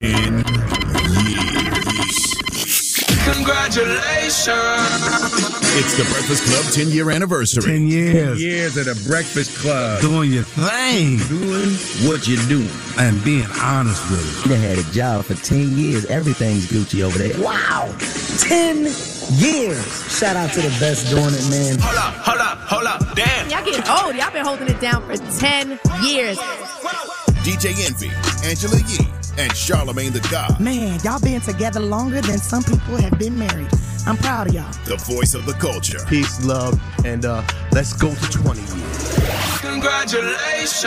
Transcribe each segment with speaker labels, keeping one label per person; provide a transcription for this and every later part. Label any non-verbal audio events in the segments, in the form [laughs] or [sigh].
Speaker 1: In
Speaker 2: Congratulations.
Speaker 1: It's the Breakfast Club 10 year anniversary.
Speaker 3: 10 years.
Speaker 4: Years of the Breakfast Club.
Speaker 3: Doing your thing.
Speaker 4: Doing what you do.
Speaker 3: And being honest with
Speaker 5: it. They had a job for 10 years. Everything's Gucci over there. Wow. 10 years. Shout out to the best doing it, man.
Speaker 2: Hold up, hold up, hold up. Damn.
Speaker 6: Y'all getting old. Y'all been holding it down for 10 years.
Speaker 1: DJ Envy, Angela Yee, and Charlemagne the God.
Speaker 7: Man, y'all been together longer than some people have been married. I'm proud of y'all.
Speaker 1: The voice of the culture.
Speaker 8: Peace, love, and uh, let's go to 20 years.
Speaker 2: Congratulations.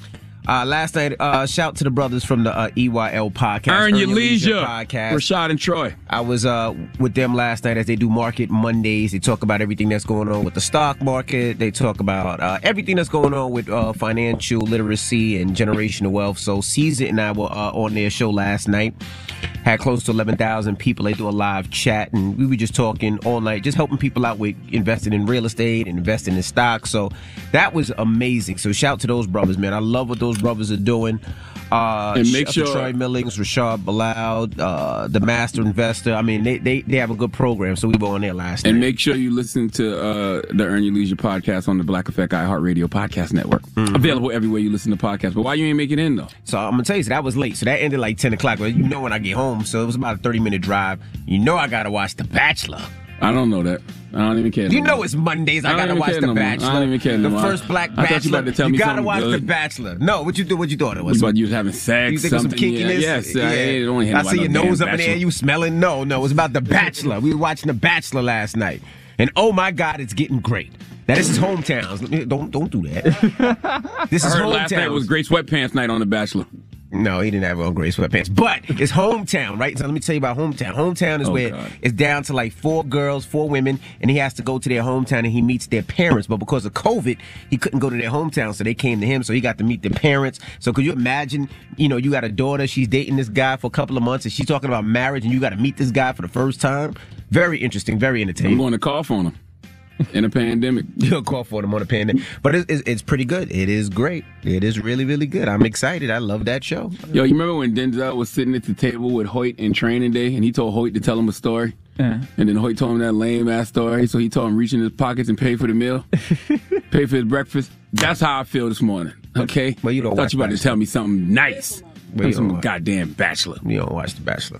Speaker 9: Uh, last night, uh, shout to the brothers from the uh, EYL podcast.
Speaker 10: Earn, Earn Your Leisure,
Speaker 9: Leisure podcast.
Speaker 10: Rashad and Troy.
Speaker 9: I was uh, with them last night as they do Market Mondays. They talk about everything that's going on with the stock market. They talk about uh, everything that's going on with uh, financial literacy and generational wealth. So Cesar and I were uh, on their show last night. Had close to 11,000 people. They do a live chat, and we were just talking all night, just helping people out with investing in real estate and investing in stocks. So that was amazing. So shout to those brothers, man. I love what those brothers are doing. Uh,
Speaker 10: and make sure
Speaker 9: Troy Millings, Rashad Bilal, uh, the Master Investor. I mean, they, they they have a good program. So we were on there last
Speaker 10: and
Speaker 9: night.
Speaker 10: Make sure you listen to uh, the Earn Your Leisure podcast on the Black Effect iHeartRadio podcast network. Mm-hmm. Available everywhere you listen to podcasts. But why you ain't make it in though?
Speaker 9: So I'm gonna tell you, so that was late. So that ended like 10 o'clock. Well, you know when I get home, so it was about a 30 minute drive. You know I gotta watch The Bachelor.
Speaker 10: I don't know that. I don't even care.
Speaker 9: You
Speaker 10: no
Speaker 9: know
Speaker 10: more.
Speaker 9: it's Mondays. I,
Speaker 10: I
Speaker 9: gotta watch The
Speaker 10: no
Speaker 9: Bachelor.
Speaker 10: I don't even care.
Speaker 9: The
Speaker 10: no
Speaker 9: first Black Bachelor.
Speaker 10: I thought you about to tell me you
Speaker 9: gotta watch
Speaker 10: good.
Speaker 9: The Bachelor. No, what you do? What you thought it was?
Speaker 10: You thought you was having sex?
Speaker 9: You think
Speaker 10: something?
Speaker 9: some kinkiness?
Speaker 10: Yeah, yes.
Speaker 9: Yeah.
Speaker 10: I, don't
Speaker 9: I see
Speaker 10: no
Speaker 9: your nose up in
Speaker 10: bachelor.
Speaker 9: there. You smelling? No, no. It was about The Bachelor. we were watching The Bachelor last night, and oh my God, it's getting great. Now this is hometowns. Don't don't do that. [laughs] This is hometowns.
Speaker 10: last night was great sweatpants night on The Bachelor.
Speaker 9: No, he didn't have on gray sweatpants. But it's hometown, right? So let me tell you about hometown. Hometown is
Speaker 10: Oh,
Speaker 9: where
Speaker 10: God.
Speaker 9: it's down to like four girls, four women, and he has to go to their hometown and he meets their parents. But because of COVID, he couldn't go to their hometown, so they came to him. So he got to meet their parents. So could you imagine? You know, you got a daughter, she's dating this guy for a couple of months, and she's talking about marriage, and you got to meet this guy for the first time. Very interesting, very
Speaker 10: I'm
Speaker 9: entertaining.
Speaker 10: going to cough on him in a pandemic. [laughs]
Speaker 9: You'll call for them on a pandemic, but it's, it's, it's pretty good. It is great. It is really, really good. I'm excited. I love that show.
Speaker 10: Yo, you remember when Denzel was sitting at the table with Hoyt in training day, and he told Hoyt to tell him a story, Yeah. and then Hoyt told him that lame ass story, so he told him reach in his pockets and pay for the meal, [laughs] pay for his breakfast. That's how I feel this morning. Okay,
Speaker 9: Well, you don't
Speaker 10: thought
Speaker 9: watch
Speaker 10: you about to tell me something nice.
Speaker 9: Well, you
Speaker 10: some
Speaker 9: don't watch-
Speaker 10: goddamn bachelor.
Speaker 9: You don't watch The Bachelor.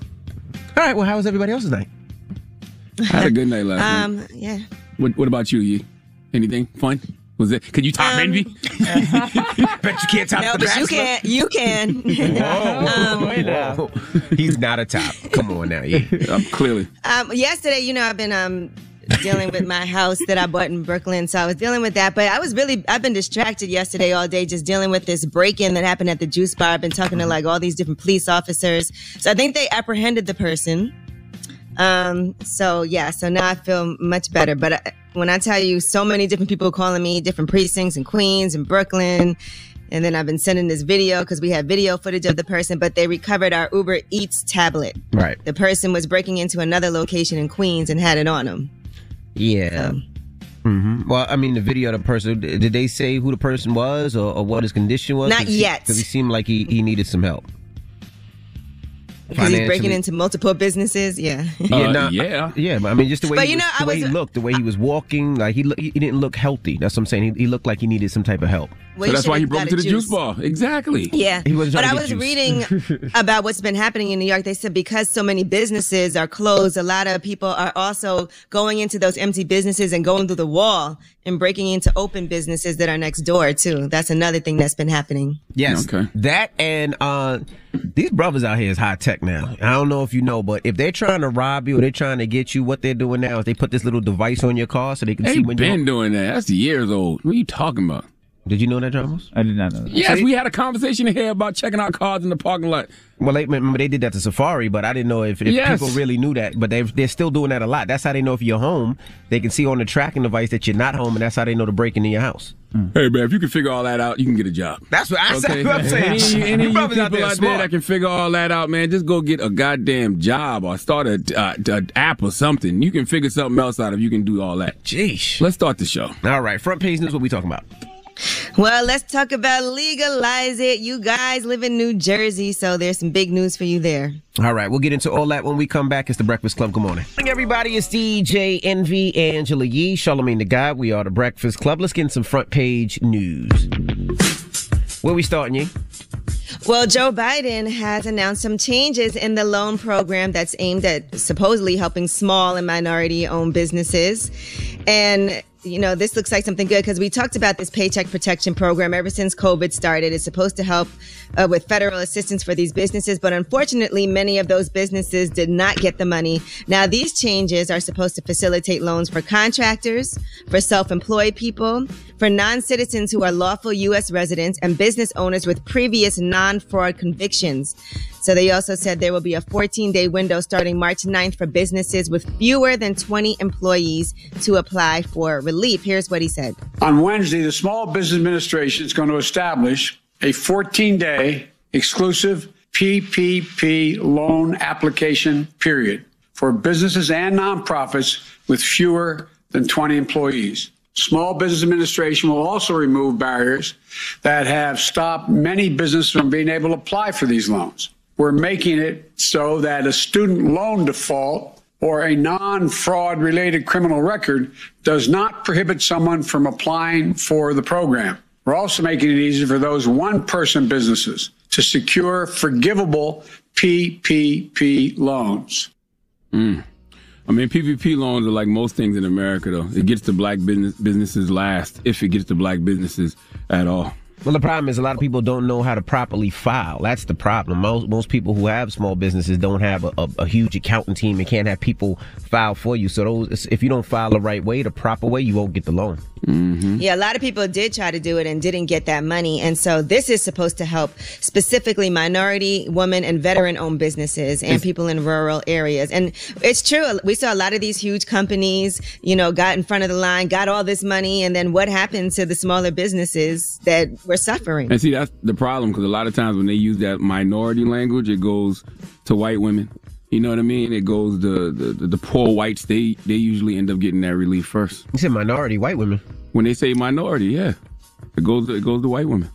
Speaker 9: All right. Well, how was everybody else's night?
Speaker 10: I had a good night last night.
Speaker 11: Um, yeah.
Speaker 10: What, what about you, Yee? Anything fun? Was it? Could you top
Speaker 11: Um,
Speaker 10: envy? [laughs]
Speaker 9: Bet you can't top
Speaker 11: No,
Speaker 9: The
Speaker 11: but
Speaker 9: Bachelor.
Speaker 11: you can. You can.
Speaker 9: Whoa, [laughs] whoa. He's not a top. Come on now, yeah. [laughs]
Speaker 10: Um, clearly.
Speaker 11: Um, yesterday, you know, I've been um dealing with my house that I bought in Brooklyn, so I was dealing with that. But I was really, I've been distracted yesterday all day, just dealing with this break-in that happened at the juice bar. I've been talking to like all these different police officers, so I think they apprehended the person. Um, so yeah, so now I feel much better. But I, when I tell you, so many different people calling me, different precincts in Queens and Brooklyn. And then I've been sending this video because we have video footage of the person, but they recovered our Uber Eats tablet.
Speaker 9: Right.
Speaker 11: The person was breaking into another location in Queens and had it on him.
Speaker 9: Yeah. hmm Well, I mean, the video of the person, did they say who the person was or, or what his condition was?
Speaker 11: Not yet.
Speaker 9: Because he seemed like he, he needed some help.
Speaker 11: Because he's breaking into multiple businesses. Yeah.
Speaker 9: Yeah,
Speaker 10: Uh,
Speaker 9: nah,
Speaker 10: yeah.
Speaker 9: yeah, but I mean, just the way,
Speaker 11: But
Speaker 9: he,
Speaker 11: you
Speaker 9: was,
Speaker 11: know,
Speaker 9: the
Speaker 11: I
Speaker 9: way
Speaker 11: was-
Speaker 9: he looked, the way he was walking, like he look, he didn't look healthy. That's what I'm saying. He, he looked like he needed some type of help.
Speaker 11: Well,
Speaker 10: so that's why he broke into the juice bar. Exactly.
Speaker 11: Yeah.
Speaker 9: He wasn't
Speaker 11: but
Speaker 9: trying
Speaker 11: I was
Speaker 9: juice.
Speaker 11: reading [laughs] about what's been happening in New York. They said because so many businesses are closed, a lot of people are also going into those empty businesses and going through the wall and breaking into open businesses that are next door too. That's another thing that's been happening.
Speaker 9: Yes.
Speaker 10: Okay.
Speaker 9: That and uh These brothers out here is high tech now. I don't know if you know, but if they're trying to rob you or they're trying to get you, what they're doing now is they put this little device on your car so they can
Speaker 10: They
Speaker 9: see when
Speaker 10: been
Speaker 9: you're.
Speaker 10: Been doing that. That's years old. What are you talking about?
Speaker 9: Did you know that, Ramos?
Speaker 12: I did not know that.
Speaker 10: Yes, we had a conversation here about checking our cars in the parking lot.
Speaker 9: Well, they, remember they did that to Safaree, but I didn't know if, if
Speaker 10: Yes.
Speaker 9: people really knew that. But they they're still doing that a lot. That's how they know if you're home. They can see on the tracking device that you're not home, and that's how they know to break into your house.
Speaker 10: Hey man, if you can figure all that out, you can get a job.
Speaker 9: That's what I said. What I'm saying.
Speaker 10: Any, any
Speaker 9: You
Speaker 10: of you
Speaker 9: brothers
Speaker 10: people
Speaker 9: out there
Speaker 10: out there that can figure all that out, man, just go get a goddamn job or start a, uh, a app or something. You can figure something else out if you can do all that.
Speaker 9: Jeez.
Speaker 10: Let's start the show.
Speaker 9: All right, front page news. What we talking about?
Speaker 11: Well, let's talk about legalize it. You guys live in New Jersey, so there's some big news for you there.
Speaker 9: All right, we'll get into all that when we come back. It's the Breakfast Club. Good morning. Good morning, everybody. It's DJ Envy, Angela Yee, Charlemagne the God. We are the Breakfast Club. Let's get in some front page news. Where we starting, Yee?
Speaker 11: Well, Joe Biden has announced some changes in the loan program that's aimed at supposedly helping small and minority owned businesses. And you know, this looks like something good because we talked about this paycheck protection program ever since COVID started. It's supposed to help uh, with federal assistance for these businesses, but unfortunately, many of those businesses did not get the money. Now, these changes are supposed to facilitate loans for contractors, for self-employed people, for non-citizens who are lawful U.S. residents, and business owners with previous non-fraud convictions. So they also said there will be a 14 day window starting March 9th for businesses with fewer than 20 employees to apply for relief. Here's what he said.
Speaker 13: On Wednesday, the Small Business Administration is going to establish a 14 day exclusive PPP loan application period for businesses and nonprofits with fewer than 20 employees. Small Business Administration will also remove barriers that have stopped many businesses from being able to apply for these loans. We're making it so that a student loan default or a non fraud related criminal record does not prohibit someone from applying for the program. We're also making it easy for those one person businesses to secure forgivable PPP loans.
Speaker 10: Mm. I mean, PPP loans are like most things in America, though. It gets to black business businesses last, if it gets to black businesses at all.
Speaker 9: Well, the problem is a lot of people don't know how to properly file. That's the problem. Most most people who have small businesses don't have a, a, a huge accounting team and can't have people file for you. So those, if you don't file the right way, the proper way, you won't get the loan.
Speaker 10: Mm-hmm.
Speaker 11: Yeah, a lot of people did try to do it and didn't get that money. And so this is supposed to help specifically minority, women, and veteran owned businesses and people in rural areas. And it's true. We saw a lot of these huge companies, you know, got in front of the line, got all this money. And then what happened to the smaller businesses that were suffering?
Speaker 10: And see, that's the problem because a lot of times when they use that minority language, it goes to white women. You know what I mean? It goes to the, the, the poor whites. They they usually end up getting that relief first.
Speaker 9: You said minority white women.
Speaker 10: When they say minority, yeah, it goes it goes to white women.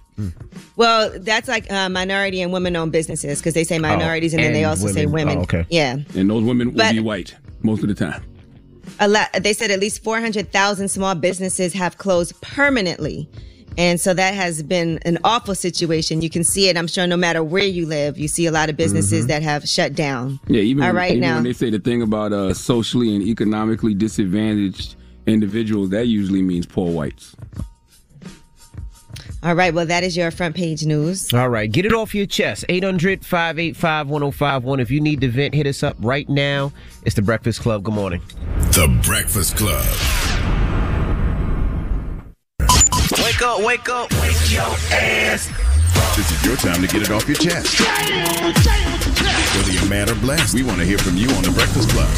Speaker 11: Well, that's like uh, minority and women owned businesses because they say minorities and, then they
Speaker 10: and
Speaker 11: also say
Speaker 10: women.
Speaker 11: women.
Speaker 10: Oh, okay.
Speaker 11: Yeah.
Speaker 10: And those women will
Speaker 11: But-
Speaker 10: be white most of the time.
Speaker 11: a lot, they said at least 400,000 small businesses have closed permanently. And so that has been an awful situation. You can see it, I'm sure, no matter where you live, you see a lot of businesses
Speaker 10: Mhm.
Speaker 11: that have shut down.
Speaker 10: Yeah, even,
Speaker 11: All right
Speaker 10: even
Speaker 11: now.
Speaker 10: when they say the thing about uh, socially and economically disadvantaged individuals, that usually means poor whites.
Speaker 11: All right, well, that is your front page news.
Speaker 9: All right, get it off your chest. 800 585 1051. If you need to vent, hit us up right now. It's the Breakfast Club. Good morning.
Speaker 1: The Breakfast Club.
Speaker 14: Wake up, wake up, wake your ass.
Speaker 1: This is your time to get it off your chest. Whether you're mad or blessed, we want to hear from you on The Breakfast Club.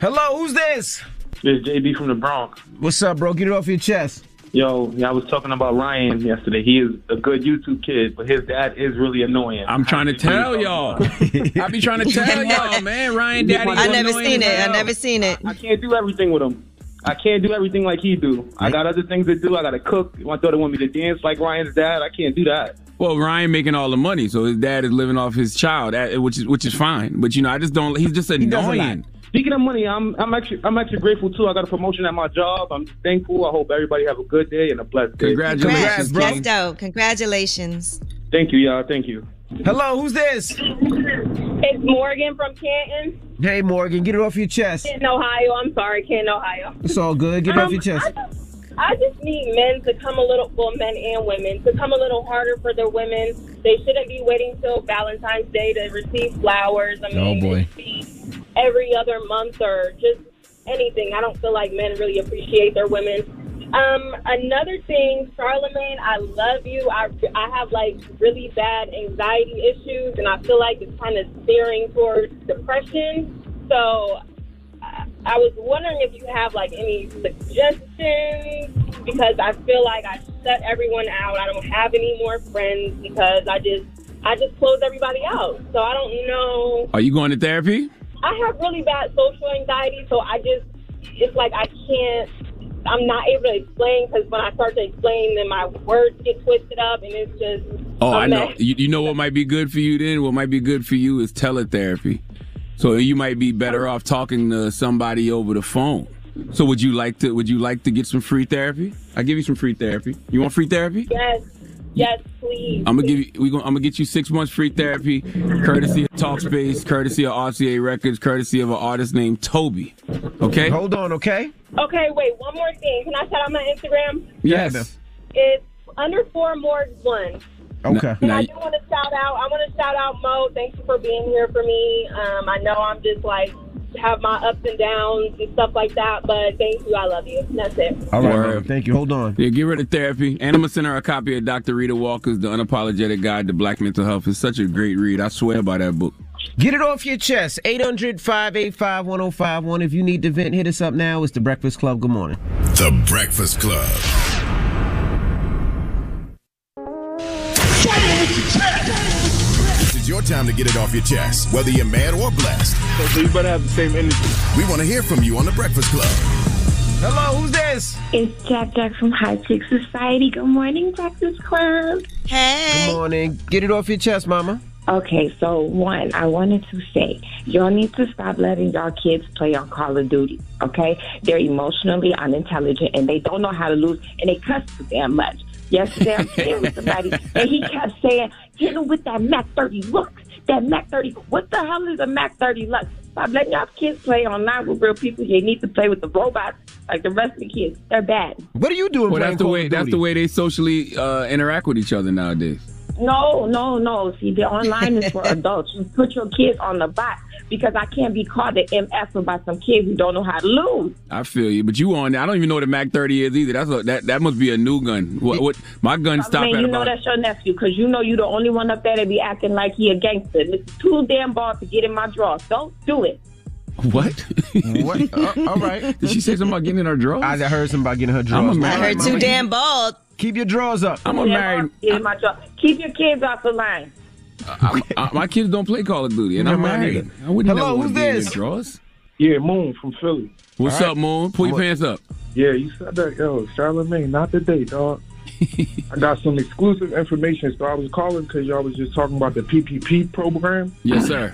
Speaker 9: Hello, who's this?
Speaker 15: This is JB from the Bronx.
Speaker 9: What's up, bro? Get it off your chest.
Speaker 15: Yo, yeah, I was talking about Ryan yesterday. He is a good YouTube kid, but his dad is really annoying.
Speaker 10: I'm trying to tell y'all. I be trying to tell [laughs] y'all, man. Ryan Daddy.
Speaker 11: I never seen it. I never seen it.
Speaker 15: I can't do everything with him. I can't do everything like he do. I got other things to do. I got to cook. My daughter want me to dance like Ryan's dad. I can't do that.
Speaker 10: Well, Ryan making all the money, so his dad is living off his child, which is which is fine. But you know, I just don't. He's just
Speaker 15: does a lot.
Speaker 10: annoying.
Speaker 15: Speaking of money, I'm I'm actually I'm actually grateful too. I got a promotion at my job. I'm thankful. I hope everybody have a good day and a blessed day.
Speaker 11: Congrats, That's dope. Congratulations.
Speaker 15: Thank you, y'all. Thank you.
Speaker 9: Hello, who's this?
Speaker 16: It's Morgan from Canton,
Speaker 9: Hey, Morgan, get it off your chest.
Speaker 16: Canton, Ohio. I'm sorry, Canton, Ohio.
Speaker 9: It's all good. Get it off
Speaker 16: Um,
Speaker 9: your chest.
Speaker 16: I just, I just need men to come a little, well, men and women, to come a little harder for their women. they shouldn't be waiting till Valentine's Day to receive flowers. I mean,
Speaker 9: Oh, boy.
Speaker 16: it should be every other month or just anything. I don't feel like men really appreciate their women. Um, another thing, Charlemagne, I love you. I, I have like really bad anxiety issues, and I feel like it's kind of steering towards depression. So I, I was wondering if you have like any suggestions because I feel like I shut everyone out. I don't have any more friends because I just I just close everybody out. So I don't know.
Speaker 10: Are you going to therapy?
Speaker 16: I have really bad social anxiety, so I just it's like I can't. I'm not able to explain because when I start to explain, then my words get twisted up, and it's just.
Speaker 10: Oh, I know. You, you know what might be good for you then? What might be good for you is teletherapy. So you might be better off talking to somebody over the phone. So would you like to would you like to get some free therapy? I give you some free therapy. You want free therapy?
Speaker 16: Yes, yes, please.
Speaker 10: I'm gonna give you. We gonna, I'm gonna get you six months free therapy, courtesy of Talkspace, courtesy of RCA Records, courtesy of an artist named Toby. Okay.
Speaker 9: Hold on, okay?
Speaker 16: Okay, wait. One more thing. Can I shout out my Instagram?
Speaker 10: Yes.
Speaker 16: It's under four morgs one.
Speaker 9: Okay.
Speaker 16: And I do want to shout out. I want to shout out Mo. Thank you for being here for me. Um, I know I'm just like have my ups and downs and stuff like that, but thank you. I love you. That's it.
Speaker 9: All right,
Speaker 10: Word.
Speaker 9: Thank you. Hold on.
Speaker 10: Yeah, get rid of therapy. And I'm gonna send her a copy of Dr. Rheeda Walker's The Unapologetic Guide to Black Mental Health. It's such a great read. I swear by that book.
Speaker 9: Get it off your chest. 800 585 1051. If you need to vent, hit us up now. It's The Breakfast Club. Good morning.
Speaker 1: The Breakfast Club. This is your time to get it off your chest, whether you're mad or blessed.
Speaker 12: So you better have the same energy.
Speaker 1: We want to hear from you on The Breakfast Club.
Speaker 9: Hello, who's this?
Speaker 17: It's Jack Jack from High Chick Society. Good morning, Breakfast Club.
Speaker 11: Hey.
Speaker 9: Good morning. Get it off your chest, mama.
Speaker 17: Okay, so one, I wanted to say, y'all need to stop letting y'all kids play on Call of Duty. Okay, they're emotionally unintelligent and they don't know how to lose, and they cuss too damn much. Yesterday, I'm playing with somebody, and he kept saying, "Hit him with that Mac 30 Lux." That Mac 30. What the hell is a Mac 30 Lux? Stop letting y'all kids play online with real people. You need to play with the robots like the rest of the kids. They're bad.
Speaker 9: What are you doing?
Speaker 10: Well, that's the way. That's the way they socially uh, interact with each other nowadays.
Speaker 17: No, no, no. See, the online is for [laughs] adults. You put your kids on the bot because I can't be called an MF by some kid who don't know how to lose.
Speaker 10: I feel you, but you on? I don't even know what a Mac 30 is either. That's a, that. That must be a new gun. What? what my gun stopped
Speaker 17: Man,
Speaker 10: at
Speaker 17: you know that's your nephew because you know you're the only one up there that be acting like he a gangster. It's too damn bald to get in my drawers. Don't do it.
Speaker 10: What?
Speaker 9: what? [laughs] Uh, all right.
Speaker 10: Did she say something about getting in her drawers?
Speaker 9: I heard something about getting her drawers.
Speaker 10: I'm a
Speaker 11: I heard too damn bald.
Speaker 9: Keep your drawers up.
Speaker 10: I'm a
Speaker 17: Damn
Speaker 10: married.
Speaker 17: Get in my drawer. Keep your kids off the line.
Speaker 10: I'm, I, my kids don't play Call of Duty, and I'm
Speaker 9: Never
Speaker 10: married.
Speaker 9: mind.
Speaker 10: I wouldn't
Speaker 9: Hello,
Speaker 10: never
Speaker 9: who's
Speaker 10: want to be in
Speaker 9: this?
Speaker 10: your drawers.
Speaker 12: Yeah, Moon from Philly.
Speaker 10: What's
Speaker 9: All right.
Speaker 10: up, Moon? Pull your
Speaker 9: What-
Speaker 10: pants up.
Speaker 12: Yeah, you said that, yo, Charlemagne, not today, dog. [laughs] I got some exclusive information, so I was calling because y'all was just talking about the PPP program.
Speaker 10: Yes, sir.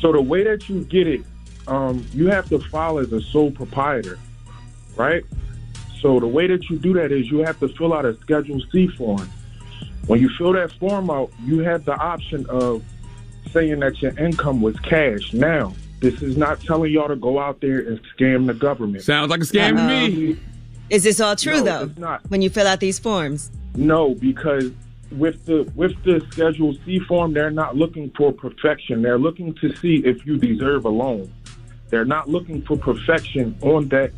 Speaker 12: So the way that you get it, um, you have to file as a sole proprietor, right? So the way that you do that is you have to fill out a Schedule C form. When you fill that form out, you have the option of saying that your income was cash. Now, this is not telling y'all to go out there and scam the government.
Speaker 10: Sounds like a scam to me. Uh-huh.
Speaker 11: Is this all true
Speaker 12: No,
Speaker 11: though?
Speaker 12: it's not.
Speaker 11: When you fill out these forms.
Speaker 12: No, because with the with the Schedule C form, they're not looking for perfection. They're looking to see if you deserve a loan. They're not looking for perfection on that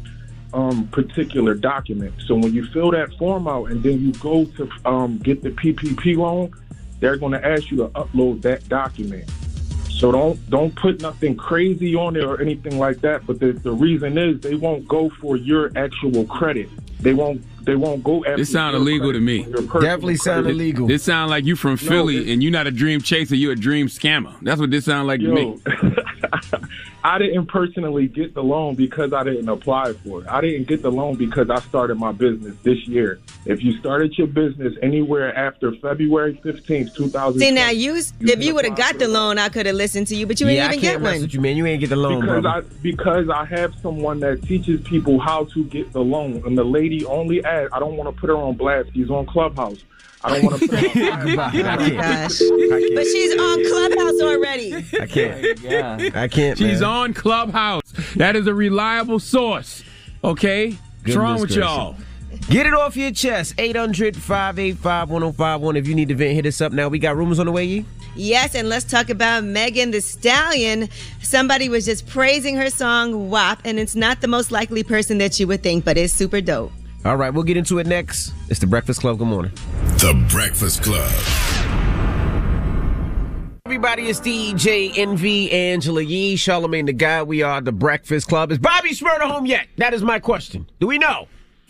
Speaker 12: um, particular document. So when you fill that form out and then you go to um, get the PPP loan, they're going to ask you to upload that document. So don't don't put nothing crazy on it or anything like that. But the, the reason is they won't go for your actual credit. They won't they won't go after.
Speaker 10: This sound illegal to me.
Speaker 12: or your personal
Speaker 9: Definitely sound
Speaker 12: credit.
Speaker 9: illegal.
Speaker 10: This sound like you from Philly and you're not a dream chaser. You're a dream scammer. That's what this sound like to me. [laughs]
Speaker 12: Yo, [laughs] I didn't personally get the loan because I didn't apply for it. I didn't get the loan because I started my business this year. If you started your business anywhere after February 15th, 2000.
Speaker 11: See now you if you would have got the loan, I could have listened to you, but you
Speaker 9: yeah, I
Speaker 11: didn't
Speaker 9: can't
Speaker 11: even get one.
Speaker 9: with you, man. You ain't get the loan,
Speaker 12: because
Speaker 9: bro.
Speaker 12: I because I have someone that teaches people how to get the loan, and the lady only asked. I don't want to put her on blast. She's on Clubhouse. I don't want to put her on blast. [laughs]
Speaker 9: I
Speaker 11: Oh my gosh. But she's on Clubhouse already.
Speaker 9: I can't. Yeah. I can't.
Speaker 10: She's
Speaker 9: man.
Speaker 10: on Clubhouse. That is a reliable source. Okay? What's wrong with
Speaker 9: Goodness
Speaker 10: y'all?
Speaker 9: Get it off your chest. 800 585 1051. If you need to vent, hit us up now. We got rumors on the way, Yee?
Speaker 11: Yes, and let's talk about Megan Thee Stallion. Somebody was just praising her song WAP, and it's not the most likely person that you would think, but it's super dope.
Speaker 9: All right, we'll get into it next. It's The Breakfast Club. Good morning.
Speaker 1: The Breakfast Club.
Speaker 9: Everybody, it's DJ Envy, Angela Yee, Charlemagne the Guy. We are The Breakfast Club. Is Bobby Shmurda home yet? That is my question. Do we know?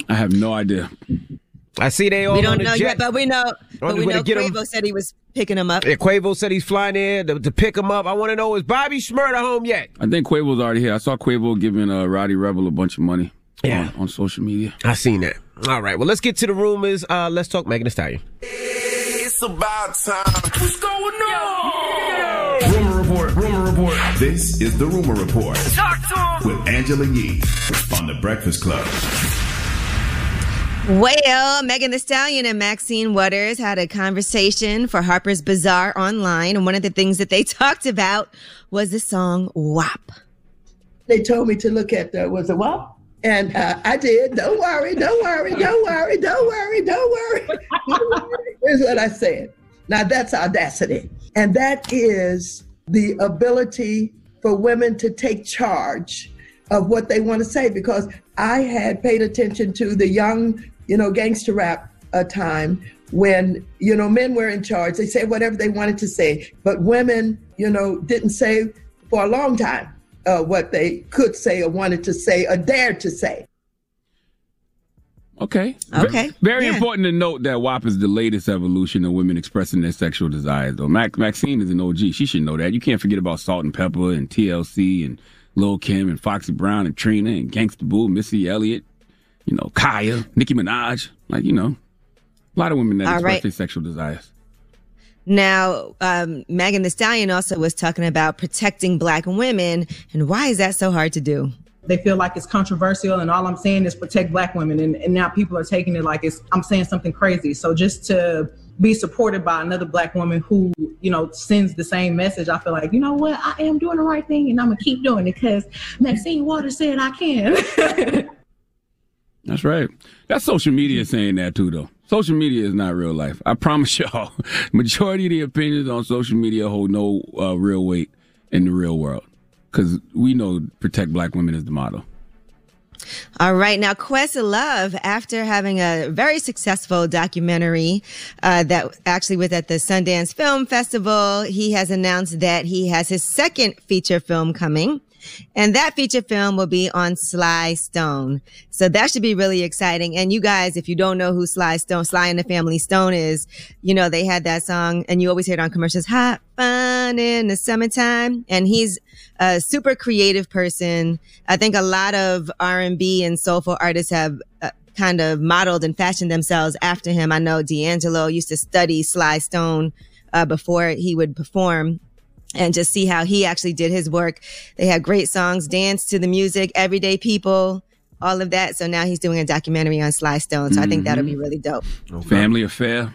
Speaker 10: I have no idea.
Speaker 9: I see they all
Speaker 11: we don't
Speaker 9: on the
Speaker 11: know
Speaker 9: jet.
Speaker 11: yet, but we know. But we know
Speaker 9: get 'em.
Speaker 11: Quavo said he was picking him up.
Speaker 9: Yeah, Quavo said he's flying in to, to pick him up. I want to know, is Bobby Shmurda home yet?
Speaker 10: I think Quavo's already here. I saw Quavo giving uh, Roddy Rebel a bunch of money.
Speaker 9: Yeah.
Speaker 10: On, on social media.
Speaker 9: I seen that. All right, well, let's get to the rumors. Uh, let's talk Megan Thee Stallion.
Speaker 14: It's about time. What's going on?
Speaker 1: Rumor report. Rumor report. This is the rumor report
Speaker 14: Talk to him.
Speaker 1: with Angela Yee on the Breakfast Club.
Speaker 11: Well, Megan Thee Stallion and Maxine Waters had a conversation for Harper's Bazaar online, and one of the things that they [laughs] talked about was the song WAP.
Speaker 18: They told me to look at that. was it WAP? And uh, I did. Don't worry, don't worry, don't [laughs] worry, don't worry, don't worry. Don't [laughs] worry. Here's what I said. Now that's audacity. And that is the ability for women to take charge of what they want to say because I had paid attention to the young, you know, gangster rap uh, time when, you know, men were in charge. They said whatever they wanted to say, but women, you know, didn't say for a long time uh, what they could say or wanted to say or dared to say.
Speaker 10: Okay.
Speaker 11: Okay.
Speaker 10: Ve- Very
Speaker 11: Yeah.
Speaker 10: important to note that WAP is the latest evolution of women expressing their sexual desires, though. Mac- Maxine is an OG. She should know that. You can't forget about Salt-N-Pepa and TLC and Lil Kim and Foxy Brown and Trina and Gangsta Boo, Missy Elliott, you know, Khia, Nicki Minaj. Like, you know, a lot of women that
Speaker 11: All
Speaker 10: express
Speaker 11: right.
Speaker 10: their sexual desires.
Speaker 11: Now, um, Megan Thee Stallion also was talking about protecting black women, and why is that so hard to do?
Speaker 19: they feel like it's controversial and all I'm saying is protect black women and, and now people are taking it like it's I'm saying something crazy. So just to be supported by another black woman who, you know, sends the same message, I feel like, you know what, I am doing the right thing and I'm gonna keep doing it because Maxine Waters said I can. [laughs]
Speaker 10: That's right. That's social media saying that too, though. Social media is not real life. I promise [laughs] y'all. Majority of the opinions on social media hold no uh, real weight in the real world because we know protect black women is the motto.
Speaker 11: All right. Now, Questlove, after having a very successful documentary uh, that actually was at the Sundance Film Festival, he has announced that he has his second feature film coming. And that feature film will be on Sly Stone. So that should be really exciting. And you guys, if you don't know who Sly Stone, Sly and the Family Stone is, you know, they had that song and you always hear it on commercials, hot fun in the summertime. And he's a super creative person. I think a lot of R&B and soulful artists have uh, kind of modeled and fashioned themselves after him. I know D'Angelo used to study Sly Stone uh, before he would perform and just see how he actually did his work. They had great songs, dance to the music, everyday people, all of that. So now he's doing a documentary on Sly Stone. So I think that'll be really dope.
Speaker 10: Family affair.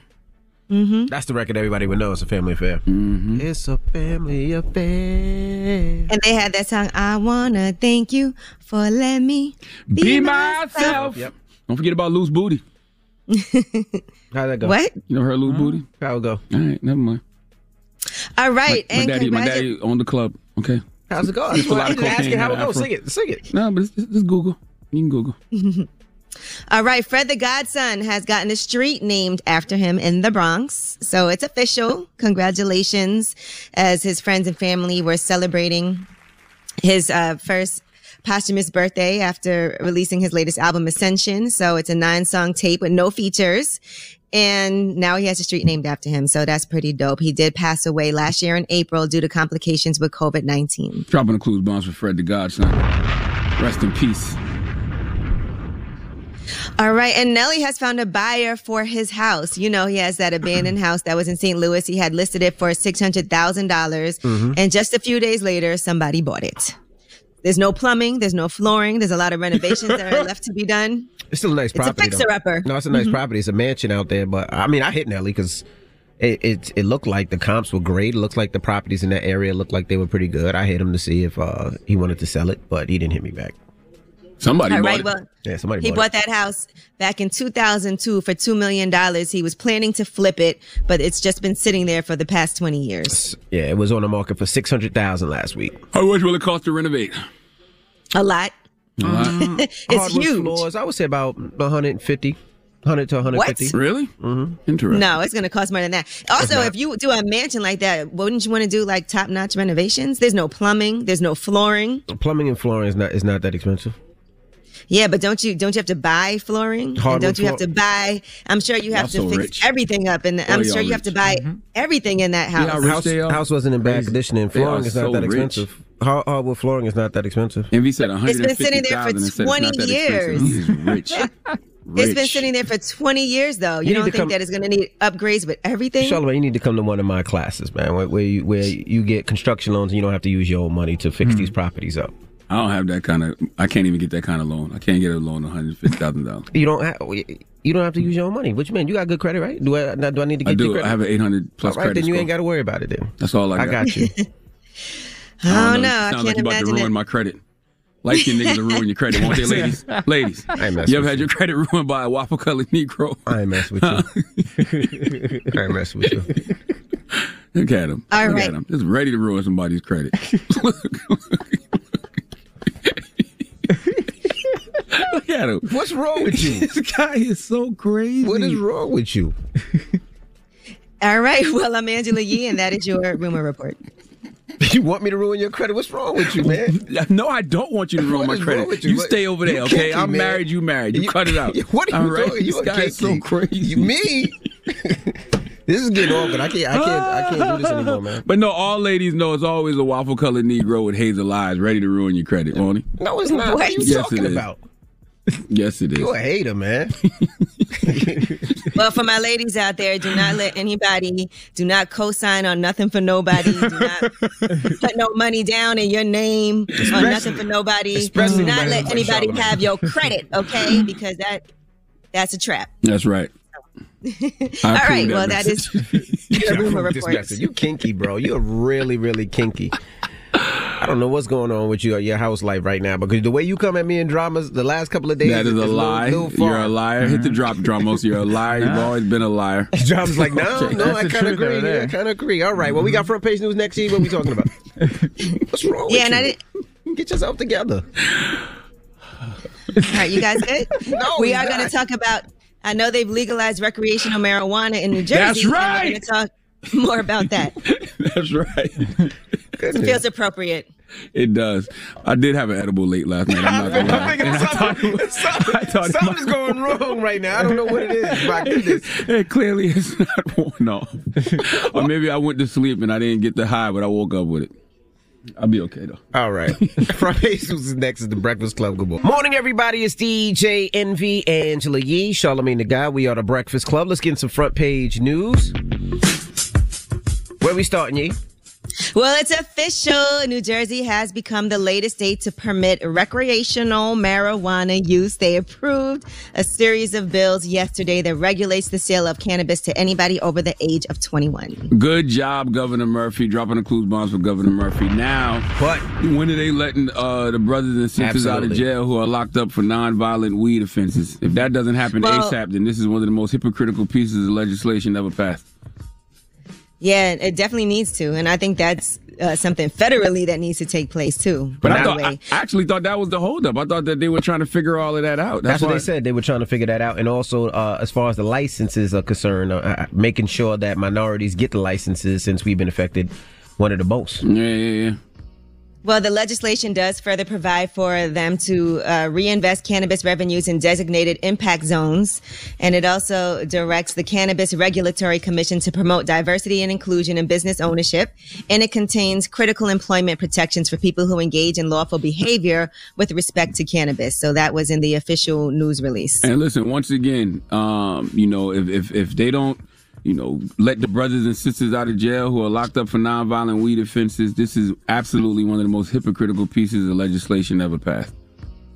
Speaker 11: Mm-hmm.
Speaker 9: That's the record everybody would know. It's a family affair.
Speaker 10: Mm-hmm.
Speaker 9: It's a family affair.
Speaker 11: And they had that song, I wanna thank you for letting me
Speaker 10: Be, myself. Yep. Don't forget about loose booty. [laughs]
Speaker 9: How'd that go?
Speaker 11: What?
Speaker 10: You know her loose booty?
Speaker 9: How'd it go?
Speaker 10: All right, never mind.
Speaker 11: All right.
Speaker 10: My, my
Speaker 11: and
Speaker 10: daddy, my daddy owned the club. Okay.
Speaker 9: How's it going?
Speaker 10: Used to a lot
Speaker 9: I'm
Speaker 10: of
Speaker 9: just
Speaker 10: cocaine,
Speaker 9: asking how it
Speaker 10: an
Speaker 9: goes. Sing it. Sing it.
Speaker 10: No, but it's, it's, just Google. You can Google. [laughs]
Speaker 11: All right, Fred the Godson has gotten a street named after him in the Bronx. So it's official. Congratulations as his friends and family were celebrating his uh, first posthumous birthday after releasing his latest album, Ascension. So it's a nine song tape with no features. And now he has a street named after him. So that's pretty dope. He did pass away last year in April due to complications with COVID 19.
Speaker 10: Dropping the clues bombs for Fred the Godson. Rest in peace.
Speaker 11: All right. And Nelly has found a buyer for his house. You know, he has that abandoned [clears throat] house that was in St. Louis. He had listed it for $600,000. dollars
Speaker 9: Mhm.
Speaker 11: And just a few days later, somebody bought it. There's no plumbing. There's no flooring. There's a lot of renovations that are [laughs] left to be done.
Speaker 9: It's still a nice
Speaker 11: It's a
Speaker 9: property. though.
Speaker 11: fixer-upper.
Speaker 9: No, it's a nice
Speaker 11: Mhm.
Speaker 9: property. It's a mansion out there, but I mean, I hit Nelly because it, it it looked like the comps were great. It looked like the properties in that area looked like they were pretty good. I hit him to see if uh, he wanted to sell it, but he didn't hit me back.
Speaker 10: Somebody
Speaker 11: All
Speaker 10: bought
Speaker 11: right,
Speaker 10: it.
Speaker 11: well,
Speaker 9: Yeah, somebody
Speaker 11: he bought that house back in 2002 for $2 million. He was planning to flip it, but it's just been sitting there for the past 20 years.
Speaker 9: Yeah, it was on the market for six hundred thousand last week.
Speaker 10: How much will it cost to renovate?
Speaker 11: A lot.
Speaker 10: A lot. [laughs]
Speaker 11: it's
Speaker 9: Hardwood
Speaker 11: huge.
Speaker 9: floors, I would say about 150, 100 to 150.
Speaker 11: What?
Speaker 10: Really?
Speaker 9: Mm-hmm.
Speaker 10: Interesting.
Speaker 11: No, it's going to cost more than that. Also, if you do a mansion like that, wouldn't you want to do like top notch renovations? There's no plumbing, there's no flooring.
Speaker 9: Plumbing and flooring is not is not that expensive.
Speaker 11: Yeah, but don't you don't you have to buy flooring? And
Speaker 9: Hardwood
Speaker 11: don't you have to buy? I'm sure you have
Speaker 9: Y'all
Speaker 11: to
Speaker 9: so
Speaker 11: fix
Speaker 9: rich.
Speaker 11: everything up, and I'm sure
Speaker 9: y'all
Speaker 11: you have to
Speaker 9: rich.
Speaker 11: buy everything in that house.
Speaker 9: house, house wasn't in bad
Speaker 10: Crazy.
Speaker 9: condition, and
Speaker 10: They
Speaker 9: flooring
Speaker 10: are
Speaker 9: is not
Speaker 10: so
Speaker 9: that
Speaker 10: rich.
Speaker 9: expensive. Hard- Hardwood flooring is not that expensive.
Speaker 10: Envy said
Speaker 11: It's been sitting there for 20 years. [laughs]
Speaker 10: He's rich.
Speaker 11: It's been sitting there for 20 years, though. You,
Speaker 9: You
Speaker 11: don't think
Speaker 9: come-
Speaker 11: that it's going to need upgrades with everything?
Speaker 9: Charlamagne, you need to come to one of my classes, man, where, where you where you get construction loans and you don't have to use your own money to fix hmm. these properties up.
Speaker 10: I don't have that kind of. I can't even get that kind of loan. I can't get a loan of one hundred fifty thousand dollars.
Speaker 9: You don't have you don't have to use your own money. Which you mean? You got good credit, right? Do I now, do I need to get
Speaker 10: I do.
Speaker 9: credit?
Speaker 10: I have an eight hundred plus
Speaker 9: All right,
Speaker 10: credit
Speaker 9: then you
Speaker 10: score.
Speaker 9: ain't got to worry about it then.
Speaker 10: That's all I got.
Speaker 9: I got you. [laughs]
Speaker 11: I don't
Speaker 10: oh,
Speaker 11: know. I
Speaker 10: Sounds
Speaker 11: can't
Speaker 10: like you're about to ruin
Speaker 11: it.
Speaker 10: my credit. Light skinned niggas will ruin your credit, won't they, [laughs] ladies? ladies,
Speaker 9: I ain't
Speaker 10: you ever
Speaker 9: with
Speaker 10: had your credit [laughs] ruined by a waffle colored Negro?
Speaker 9: I ain't messing with you. [laughs] I ain't messing with you.
Speaker 10: Look at him.
Speaker 11: All
Speaker 10: Look
Speaker 11: right.
Speaker 10: at him. Just ready to ruin somebody's credit. Look at him.
Speaker 9: What's wrong with you?
Speaker 3: this guy is so crazy.
Speaker 9: What is wrong with you?
Speaker 11: All right. Well, I'm Angela Yee, and that is your rumor report. [laughs]
Speaker 9: You want me to ruin your credit? What's wrong with you, man? [laughs]
Speaker 10: No, I don't want you to ruin my credit. You,
Speaker 9: you?
Speaker 10: Stay over there,
Speaker 9: you
Speaker 10: okay? I'm
Speaker 9: man.
Speaker 10: married. You married. You,
Speaker 9: You-
Speaker 10: cut it out. [laughs]
Speaker 9: What are you
Speaker 10: All right?
Speaker 9: doing? You
Speaker 10: This guy is so crazy.
Speaker 9: You- me? this is getting awkward. I can't. I can't. I can't do this anymore, man.
Speaker 10: But no, all ladies know it's always a waffle colored Negro with hazel eyes ready to ruin your credit, won't he?
Speaker 9: No, it's not. What are you
Speaker 10: Yes,
Speaker 9: talking
Speaker 10: it is.
Speaker 9: about?
Speaker 10: Yes, it is.
Speaker 9: You a hater, man. [laughs]
Speaker 11: Well, for my ladies out there, do not let anybody, do not co-sign on nothing for nobody. Do not [laughs] put no money down in your name on nothing for nobody. Do not let anybody
Speaker 9: like
Speaker 11: have your credit, okay? [laughs] Because that that's a trap.
Speaker 10: That's right.
Speaker 11: All right.
Speaker 10: that
Speaker 11: Well, that is your rumor report.
Speaker 9: You kinky, bro. You're really, really kinky. I don't know what's going on with you or your house life right now because the way you come at me in dramas the last couple of days
Speaker 10: That is a
Speaker 9: little-
Speaker 10: lie.
Speaker 9: little far.
Speaker 10: You're a liar. Hit the mm-hmm. drop, Dramos. You're a liar. You've always been a liar. [laughs]
Speaker 9: Drama's like, no,
Speaker 10: Okay.
Speaker 9: no, I
Speaker 3: That's the
Speaker 9: kind of agree.
Speaker 3: there.
Speaker 9: I kind of agree. All right, well, we mm-hmm. got front page news next year. What we talking about? [laughs] What's wrong with
Speaker 11: Yeah, and
Speaker 9: you?
Speaker 11: I didn't.
Speaker 9: Get yourself together.
Speaker 11: All right, you guys good? [laughs]
Speaker 9: No,
Speaker 11: we are going to talk about. I know they've legalized recreational marijuana in New Jersey.
Speaker 10: That's
Speaker 11: and
Speaker 10: right.
Speaker 11: We're going to talk more about that. [laughs]
Speaker 10: That's right.
Speaker 11: It feels appropriate.
Speaker 10: It does. I did have an edible late last night. I'm not gonna [laughs] lie. And I thought it was- I thought it
Speaker 9: Something's going [laughs] wrong right now. I don't know what it is. My goodness.
Speaker 10: It clearly is not worn off. or maybe I went to sleep and I didn't get the high, but I woke up with it. I'll be okay though.
Speaker 9: All right. Front page news is next is the Breakfast Club. Good morning. Morning, everybody. It's DJ Envy, Angela Yee, Charlamagne the Guy. We are the Breakfast Club. Let's get in some front page news. Where we starting, Yee?
Speaker 11: Well, it's official. New Jersey has become the latest state to permit recreational marijuana use. They approved a series of bills yesterday that regulates the sale of cannabis to anybody over the age of 21.
Speaker 10: Good job, Governor Murphy, dropping the clues bombs for Governor Murphy. Now,
Speaker 9: what?
Speaker 10: When are they letting uh, the brothers and sisters out of jail who are locked up for nonviolent weed offenses? If that doesn't happen
Speaker 11: Well-
Speaker 10: ASAP, then this is one of the most hypocritical pieces of legislation ever passed.
Speaker 11: Yeah, it definitely needs to. And I think that's uh, something federally that needs to take place too.
Speaker 10: But I, thought,
Speaker 11: way.
Speaker 10: I actually thought that was the holdup. I thought that they were trying to figure all of that out.
Speaker 9: That's, what
Speaker 10: why-
Speaker 9: they said. They were trying to figure that out. And also, uh, as far as the licenses are concerned, uh, uh, making sure that minorities get the licenses since we've been affected one of the most.
Speaker 10: Yeah, yeah, yeah.
Speaker 11: Well, the legislation does further provide for them to uh, reinvest cannabis revenues in designated impact zones. And it also directs the Cannabis Regulatory Commission to promote diversity and inclusion in business ownership. And it contains critical employment protections for people who engage in lawful behavior with respect to cannabis. So that was in the official news release.
Speaker 10: And listen, once again, um, you know, if, if if they don't, you know, let the brothers and sisters out of jail who are locked up for nonviolent weed offenses, this is absolutely one of the most hypocritical pieces of legislation ever passed.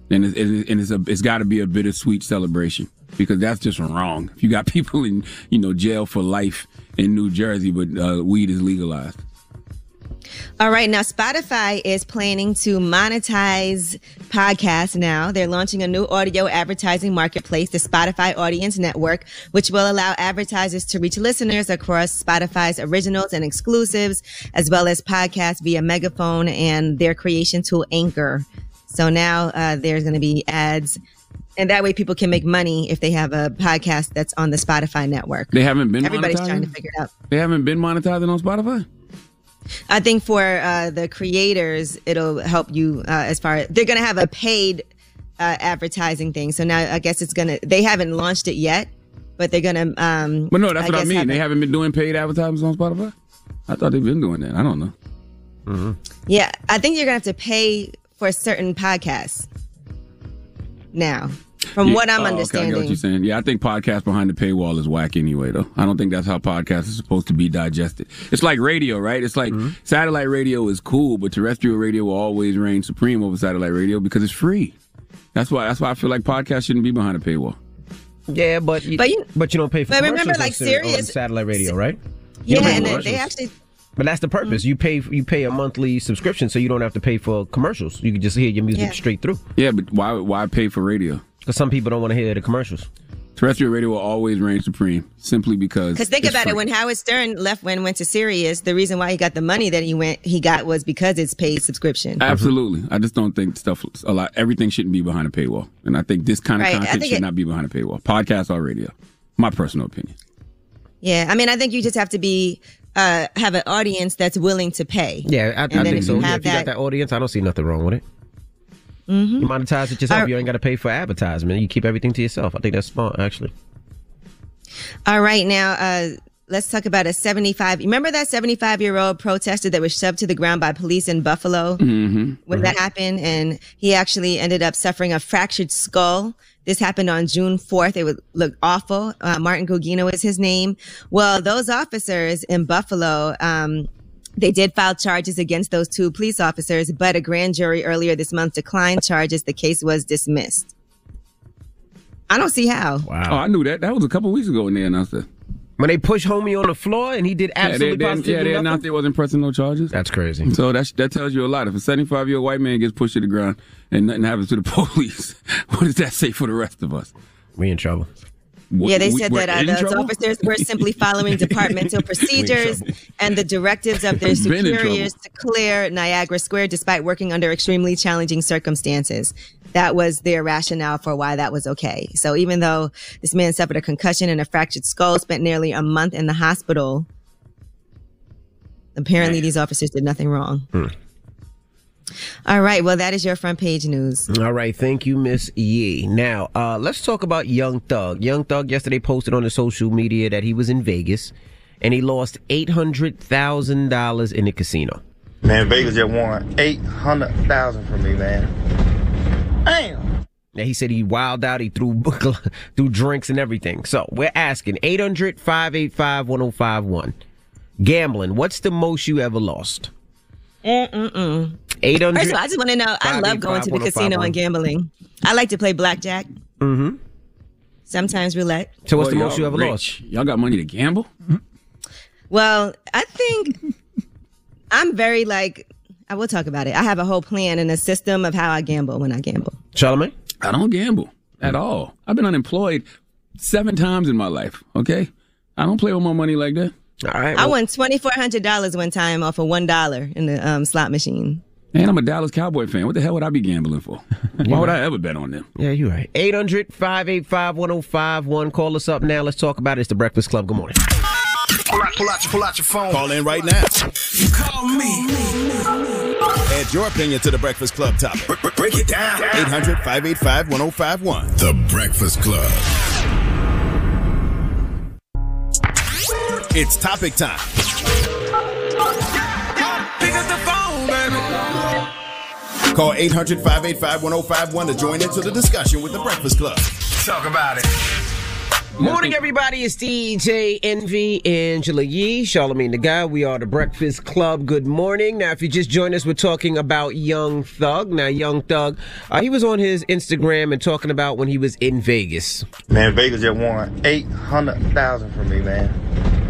Speaker 10: And it's, and it's a it's got to be a bittersweet celebration because that's just wrong. If you got [laughs] people in you know jail for life in New Jersey, but uh, weed is legalized.
Speaker 11: All right, now Spotify is planning to monetize podcasts now. They're launching a new audio advertising marketplace, the Spotify Audience Network, which will allow advertisers to reach listeners across Spotify's originals and exclusives, as well as podcasts via Megaphone and their creation tool Anchor. So now uh, there's going to be ads. And that way people can make money if they have a podcast that's on the Spotify network.
Speaker 10: They haven't been
Speaker 11: Everybody's
Speaker 10: monetizing?
Speaker 11: trying to figure it out.
Speaker 10: They haven't been monetizing on Spotify?
Speaker 11: I think for uh, the creators, it'll help you uh, as far as they're going to have a paid uh, advertising thing. So now I guess it's going to, they haven't launched it yet, but they're going to. Um,
Speaker 10: But no, that's what I mean.
Speaker 11: have
Speaker 10: They
Speaker 11: a-
Speaker 10: haven't been doing paid advertisements on Spotify? I thought they've been doing that. I don't know.
Speaker 9: Mm-hmm.
Speaker 11: Yeah, I think you're going to have to pay for certain podcasts now, from
Speaker 10: Yeah.
Speaker 11: what I'm
Speaker 10: Oh, Okay, I
Speaker 11: understanding.
Speaker 10: get what you're saying. Yeah, I think podcast behind the paywall is whack anyway, though. I don't think that's how podcasts are supposed to be digested. It's like radio, right? It's like
Speaker 9: Mm-hmm.
Speaker 10: satellite radio is cool, but terrestrial radio will always reign supreme over satellite radio because it's free. That's why. That's why I feel like podcasts shouldn't be behind a paywall.
Speaker 9: Yeah, but you,
Speaker 11: But you-
Speaker 9: but you don't pay for
Speaker 11: but remember,
Speaker 9: commercials on
Speaker 11: like,
Speaker 9: Siri- on
Speaker 11: Sirius-
Speaker 9: satellite radio, right? You
Speaker 11: yeah, and they actually.
Speaker 9: But that's the purpose. You pay you pay a monthly subscription, so you don't have to pay for commercials. You can just hear your music
Speaker 11: Yeah.
Speaker 9: straight through.
Speaker 10: Yeah, but why? Why pay for radio?
Speaker 9: Because some people don't want to hear the commercials.
Speaker 10: Terrestrial radio will always reign supreme, simply because.
Speaker 11: Because think
Speaker 10: it's
Speaker 11: about it, when Howard Stern left when went to Sirius, the reason why he got the money that he went he got was because it's paid subscription.
Speaker 10: Absolutely. I just don't think stuff a lot everything shouldn't be behind a paywall. And I think this kind of
Speaker 11: Right,
Speaker 10: content should
Speaker 11: it-
Speaker 10: not be behind a paywall. Podcast or radio. My personal opinion.
Speaker 11: Yeah, I mean, I think you just have to be uh, have an audience that's willing to pay.
Speaker 9: Yeah, I, I
Speaker 11: And then
Speaker 9: think so.
Speaker 11: you
Speaker 9: Yeah, if you got
Speaker 11: that-
Speaker 9: that audience, I don't see nothing wrong with it.
Speaker 11: Mhm.
Speaker 9: You monetize it yourself.
Speaker 11: Uh,
Speaker 9: you ain't got to pay for advertisement. You keep everything to yourself. I think that's smart, actually.
Speaker 11: All right, now uh, let's talk about a 75. Remember that 75 year old protester that was shoved to the ground by police in Buffalo
Speaker 10: Mm-hmm.
Speaker 11: when that happened, and he actually ended up suffering a fractured skull. This happened on June 4th. It would look awful. Uh, Martin Gugino is his name. Well, those officers in Buffalo, um, they did file charges against those two police officers, but a grand jury earlier this month declined charges. The case was dismissed. I don't see how.
Speaker 9: Wow.
Speaker 10: Oh, I knew that. That was a couple weeks ago when they announced it.
Speaker 9: When they push homie on the floor and he did absolutely
Speaker 10: yeah, they, they,
Speaker 9: positively
Speaker 10: yeah, they
Speaker 9: nothing?
Speaker 10: announced they wasn't pressing no charges.
Speaker 9: That's crazy.
Speaker 10: So that that tells you a lot. If a 75 year old white man gets pushed to the ground and nothing happens to the [laughs] police, what does that say for the rest of us?
Speaker 9: We in trouble.
Speaker 11: Yeah, they said that uh, those
Speaker 10: trouble?
Speaker 11: officers were simply following [laughs] departmental procedures and the directives of their superiors to clear Niagara Square despite working under extremely challenging circumstances. That was their rationale for why that was okay. So even though this man suffered a concussion and a fractured skull, spent nearly a month in the hospital, apparently these officers did nothing wrong.
Speaker 9: Hmm.
Speaker 11: All right, well, that is your front page news.
Speaker 9: All right, thank you, Miss Yee. Now, uh, let's talk about Young Thug. Young Thug yesterday posted on his social media that he was in Vegas and he lost eight hundred thousand dollars in the casino.
Speaker 20: Man, Vegas just won eight hundred thousand from me, man. Damn.
Speaker 9: Now he said he wilded out, he threw [laughs] threw drinks and everything. So we're asking 800-585-1051. Gambling, what's the most you ever lost?
Speaker 11: Mm-mm-mm.
Speaker 9: 800
Speaker 11: First of all, I just want to know. I love going to the casino and gambling. I like to play blackjack,
Speaker 9: Mm-hmm.
Speaker 11: sometimes roulette.
Speaker 9: So what's the most you ever
Speaker 10: rich.
Speaker 9: lost?
Speaker 10: Y'all got money to gamble?
Speaker 11: Well, I think I'm very like. I will talk about it. I have a whole plan and a system of how I gamble when I gamble.
Speaker 9: Charlamagne?
Speaker 10: I don't gamble at all. I've been unemployed seven times in my life. Okay, I don't play with my money like that.
Speaker 9: All right.
Speaker 11: I won twenty four hundred dollars one time off of one dollar in the um, slot machine.
Speaker 10: And I'm a Dallas Cowboy fan. What the hell would I be gambling for? [laughs] Why would I ever bet on them?
Speaker 9: Yeah, you're right. 800-585-1051. Call us up now. Let's talk about it. It's the Breakfast Club. Good morning.
Speaker 1: Pull out, pull out, your, pull out your phone. Call in right now.
Speaker 2: Call me.
Speaker 1: Add your opinion to the Breakfast Club topic. Break it down. 800 585 1051. The Breakfast Club. It's topic time.
Speaker 2: Pick up the phone, baby.
Speaker 1: Call 800 585 1051 to join into the discussion with the Breakfast Club.
Speaker 2: Talk about it.
Speaker 9: Morning, everybody. It's DJ Envy, Angela Yee, Charlemagne the Guy. We are the Breakfast Club. Good morning. Now, if you just joined us, we're talking about Young Thug. Now, Young Thug, uh, he was on his Instagram and talking about when he was in Vegas.
Speaker 20: Man, Vegas just won eight hundred thousand from me, man.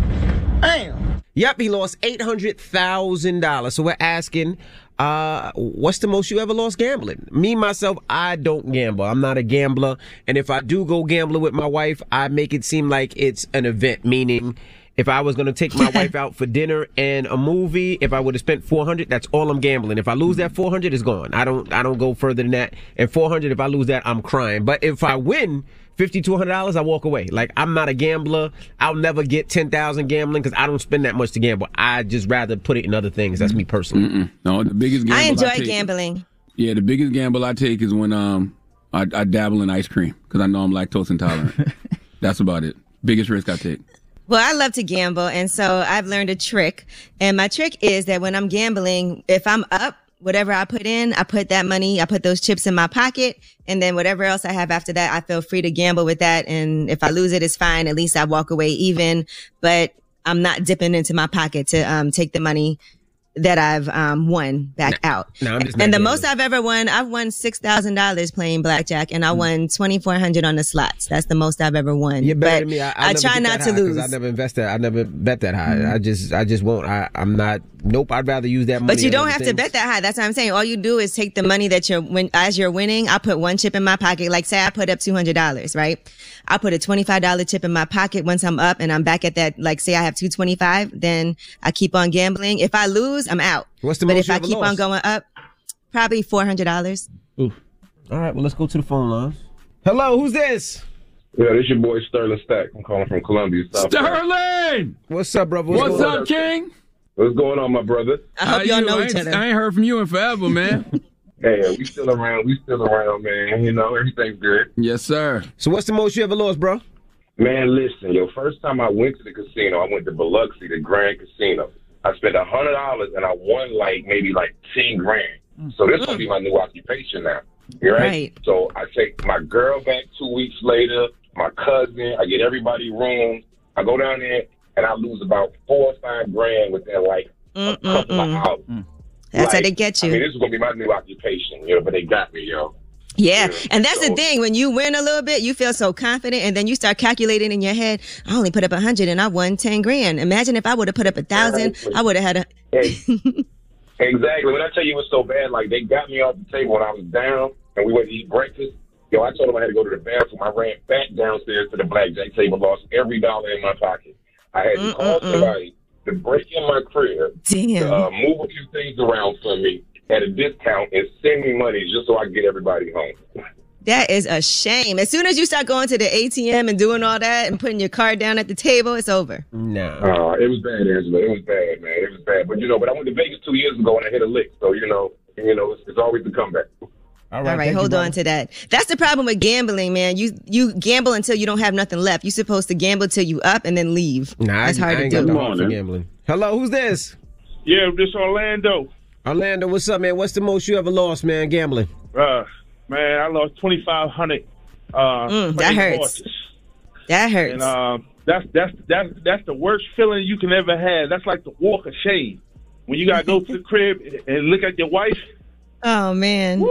Speaker 20: Damn.
Speaker 9: Yep, he lost eight hundred thousand dollars. So we're asking, uh, what's the most you ever lost gambling? Me myself, I don't gamble. I'm not a gambler, and if I do go gambling with my wife, I make it seem like it's an event. Meaning, if I was going to take my wife [laughs] out for dinner and a movie, if I would have spent 400, that's all I'm gambling. If I lose that 400, it's gone. I don't, I don't go further than that. And 400, if I lose that, I'm crying. But if I win 50 to 100 dollars, I walk away. Like I'm not a gambler. I'll never get 10,000 gambling because I don't spend that much to gamble. I just rather put it in other things. That's me personally.
Speaker 10: Mm-mm. No, the biggest gamble
Speaker 11: I enjoy
Speaker 10: take-
Speaker 11: gambling.
Speaker 10: Yeah, the biggest gamble I take is when um I, I dabble in ice cream because I know I'm lactose intolerant. [laughs] That's about it. Biggest risk I take.
Speaker 11: Well, I love to gamble, and so I've learned a trick. And my trick is that when I'm gambling, if I'm up, whatever I put in, I put that money, I put those chips in my pocket, and then whatever else I have after that, I feel free to gamble with that. And if I lose it, it's fine. At least I walk away even. But I'm not dipping into my pocket to um, take the money that I've um, won back out.
Speaker 9: No, I'm just
Speaker 11: and the most I've ever won, I've won six thousand dollars playing blackjack, and I
Speaker 9: Mm.
Speaker 11: won twenty four hundred on the slots. That's the most I've ever won.
Speaker 9: You're better
Speaker 11: but
Speaker 9: than me. I,
Speaker 11: I,
Speaker 9: I
Speaker 11: try not to lose.
Speaker 9: I never invest that. I never bet that high. I just, I just won't. I, I'm not. Nope. I'd rather use that money.
Speaker 11: But you don't have to bet that high. That's what I'm saying. All you do is take the money that you're when as you're winning. I put one chip in my pocket. Like say I put up two hundred dollars, right? I put a twenty five dollar tip in my pocket. Once I'm up and I'm back at that, like say I have two twenty five, then I keep on gambling. If I lose, I'm out.
Speaker 9: What's the
Speaker 11: but
Speaker 9: most
Speaker 11: if
Speaker 9: you
Speaker 11: I
Speaker 9: ever
Speaker 11: keep on going up, probably four hundred dollars.
Speaker 9: Oof. All right. Well, let's go to the phone lines. Hello. Who's this?
Speaker 21: Yeah, this your boy Sterling Stack. I'm calling from Columbia, South Carolina.
Speaker 10: Sterling!
Speaker 9: What's up, brother?
Speaker 10: What's,
Speaker 21: going on?
Speaker 10: up, King?
Speaker 21: What's going on, my brother?
Speaker 11: I hope y'all
Speaker 10: you?
Speaker 11: know
Speaker 10: I
Speaker 11: each other.
Speaker 10: I ain't heard from you in forever, man. [laughs]
Speaker 21: Hey, we still around. We still around, man. You know, everything's good.
Speaker 10: yes, sir.
Speaker 9: So, what's the most you ever lost, bro?
Speaker 21: Man, listen, yo, first time I went to the casino, I went to Biloxi, the Grand Casino. I spent a hundred dollars and I won like maybe like ten grand. Mm. So this gonna be my new occupation now. Right?
Speaker 11: Right.
Speaker 21: So I take my girl back two weeks later, my cousin, I get everybody rooms. I go down there and I lose about four or five grand within like a mm, mm, couple of hours.
Speaker 11: That's how they get you.
Speaker 21: I mean, this is gonna be my new occupation, you know, but they got me, yo.
Speaker 11: Yeah. And that's the thing. When you win a little bit, you feel so confident and then you start calculating in your head, I only put up a hundred and I won 10 grand. Imagine if I would have put up a thousand, I would have had a, [laughs]
Speaker 21: Exactly. When I tell you it was so bad, like they got me off the table when I was down and we went to eat breakfast. Yo, I told them I had to go to the bathroom. I ran back downstairs to the blackjack table, lost every dollar in my pocket. I had to mm, call mm, mm. somebody to break in my crib,
Speaker 11: Damn.
Speaker 21: uh, move a few things around for me at a discount, and send me money just so I can get everybody home.
Speaker 11: that is a shame. As soon as you start going to the ATM and doing all that and putting your card down at the table, it's over.
Speaker 9: No.
Speaker 21: Uh, it was bad, Angela. It was bad, man. It was bad. But you know, but I went to Vegas two years ago and I hit a lick. So you know, you know, it's, it's always the comeback.
Speaker 9: All
Speaker 11: All right, hold on to that. That's the problem with gambling, man. You you gamble until you don't have nothing left. You're supposed to gamble till you up and then leave.
Speaker 9: Nah,
Speaker 11: That's
Speaker 9: I,
Speaker 11: hard
Speaker 9: I ain't
Speaker 11: to
Speaker 9: got
Speaker 11: do.
Speaker 9: the for gambling. Hello, who's this?
Speaker 22: Yeah, this is Orlando.
Speaker 9: Orlando, what's up, man? What's the most you ever lost, man, gambling?
Speaker 22: Uh, man, I lost twenty five hundred. Uh,
Speaker 11: Mm, that hurts.
Speaker 22: horses.
Speaker 11: That hurts.
Speaker 22: And um, that's that's that's that's the worst feeling you can ever have. That's like the walk of shame when you gotta go [laughs] to the crib and look at your wife.
Speaker 11: Oh man.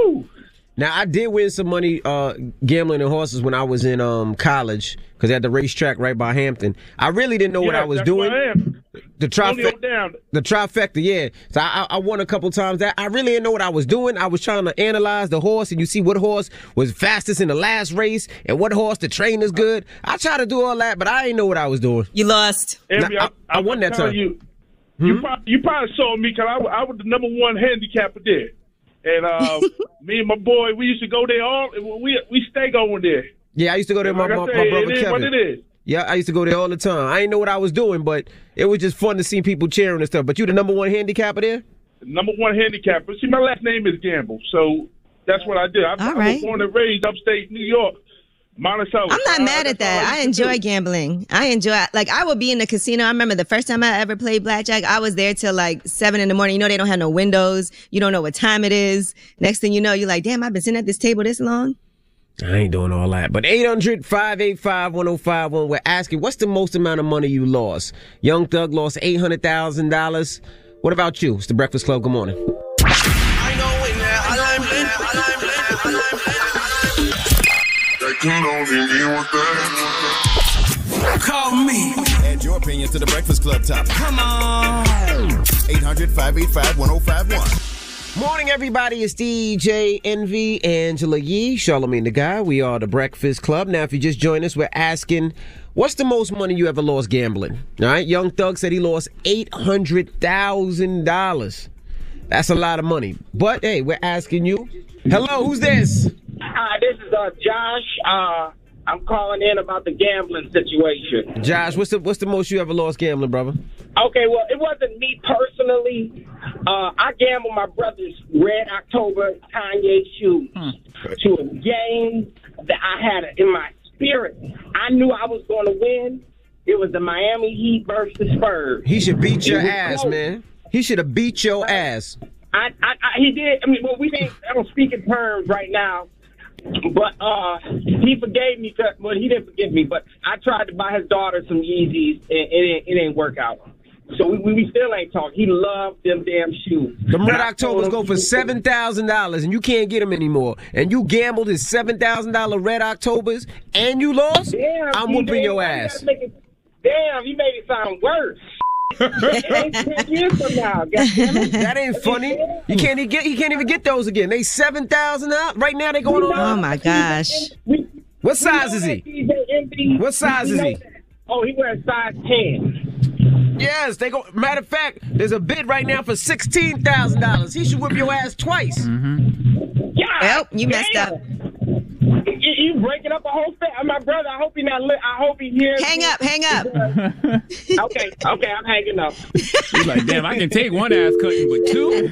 Speaker 9: Now I did win some money uh, gambling in horses when I was in um, college because at the racetrack right by Hampton. I really didn't know what I was
Speaker 22: that's
Speaker 9: doing.
Speaker 22: I.
Speaker 9: The
Speaker 22: Only
Speaker 9: trifecta, the trifecta, yeah. So I, I won a couple times. That I really didn't know what I was doing. I was trying to analyze the horse, and you see what horse was fastest in the last race, and what horse the train is good. I tried to do all that, but I didn't know what I was doing.
Speaker 11: You lost.
Speaker 22: Every-
Speaker 9: I, I won that time.
Speaker 22: You, you, probably, you probably saw me because I, I was the number one handicapper there, and uh, [laughs] me and my boy we used to go there all. We we stay going there.
Speaker 9: Yeah, I used to go there. with My, my,
Speaker 22: say,
Speaker 9: my brother
Speaker 22: it is
Speaker 9: Kevin.
Speaker 22: what it is.
Speaker 9: Yeah, I used to go there all the time. I didn't know what I was doing, but it was just fun to see people cheering and stuff. But you the number one handicapper there?
Speaker 22: Number one handicapper. See, my last name is Gamble, so that's what I did. I, I
Speaker 11: right.
Speaker 22: was born and raised upstate New York, Monticello.
Speaker 11: I'm not mad at that. I enjoy gambling. I enjoy like I would be in the casino. I remember the first time I ever played blackjack, I was there till like seven in the morning. You know they don't have no windows. You don't know what time it is. Next thing you know, you're like, damn, I've been sitting at this table this long.
Speaker 9: I ain't doing all that. But 800 585 1051, we're asking, what's the most amount of money you lost? Young Thug lost $800,000. What about you? It's the Breakfast Club. Good morning.
Speaker 1: Call me. Add your your opinion to the Breakfast Club topic. Come on. 800 585 1051.
Speaker 9: Morning, everybody. It's DJ Envy, Angela Yee, Charlamagne the God. We are the Breakfast Club. Now, if you just join us, we're asking, what's the most money you ever lost gambling? All right, Young Thug said he lost $800,000. That's a lot of money. But hey, we're asking you. Hello, who's this?
Speaker 23: Hi, this is uh, Josh. Uh, I'm calling in about the gambling situation.
Speaker 9: Josh, what's the what's the most you ever lost gambling, brother?
Speaker 23: Okay, well, it wasn't me personally. Uh, I gambled my brother's Red October Kanye shoes to a game that I had in my spirit. I knew I was going to win. It was the Miami Heat versus Spurs.
Speaker 9: He should beat your ass,
Speaker 23: close.
Speaker 9: man. He should have beat your ass.
Speaker 23: I, I, I, he did. I mean, well, we didn't. I don't speak in terms right now, but uh, he forgave me. 'cause- Well, he didn't forgive me, but I tried to buy his daughter some Yeezys, and it, didn't- it didn't work out. So we, we still ain't talking. He loved them damn shoes.
Speaker 9: The Red Octobers go for seven thousand dollars, and you can't get them anymore. And you gambled his seven thousand dollar Red Octobers, and you lost.
Speaker 23: Damn,
Speaker 9: I'm whooping your
Speaker 23: you
Speaker 9: ass.
Speaker 23: it- damn, he made it sound worse. It years from now. [laughs]
Speaker 9: That ain't funny. You can't even get. He can't even get those again. They seven thousand out right now. They going on.
Speaker 11: Oh my gosh.
Speaker 9: What size is he? What size is
Speaker 23: know
Speaker 9: he?
Speaker 23: Oh, he wears size ten.
Speaker 9: Yes, they go. Matter of fact, there's a bid right now for sixteen thousand dollars. He should whip your ass twice. Mm-hmm.
Speaker 23: Yeah.
Speaker 11: Well, you messed up.
Speaker 23: You, you breaking up a whole thing. Uh, my brother, I hope he not. Li- I hope he hears.
Speaker 11: Hang
Speaker 23: me.
Speaker 11: up, hang up. [laughs]
Speaker 23: okay, okay, I'm hanging up.
Speaker 10: He's like, damn, I can take one ass cutting, but two?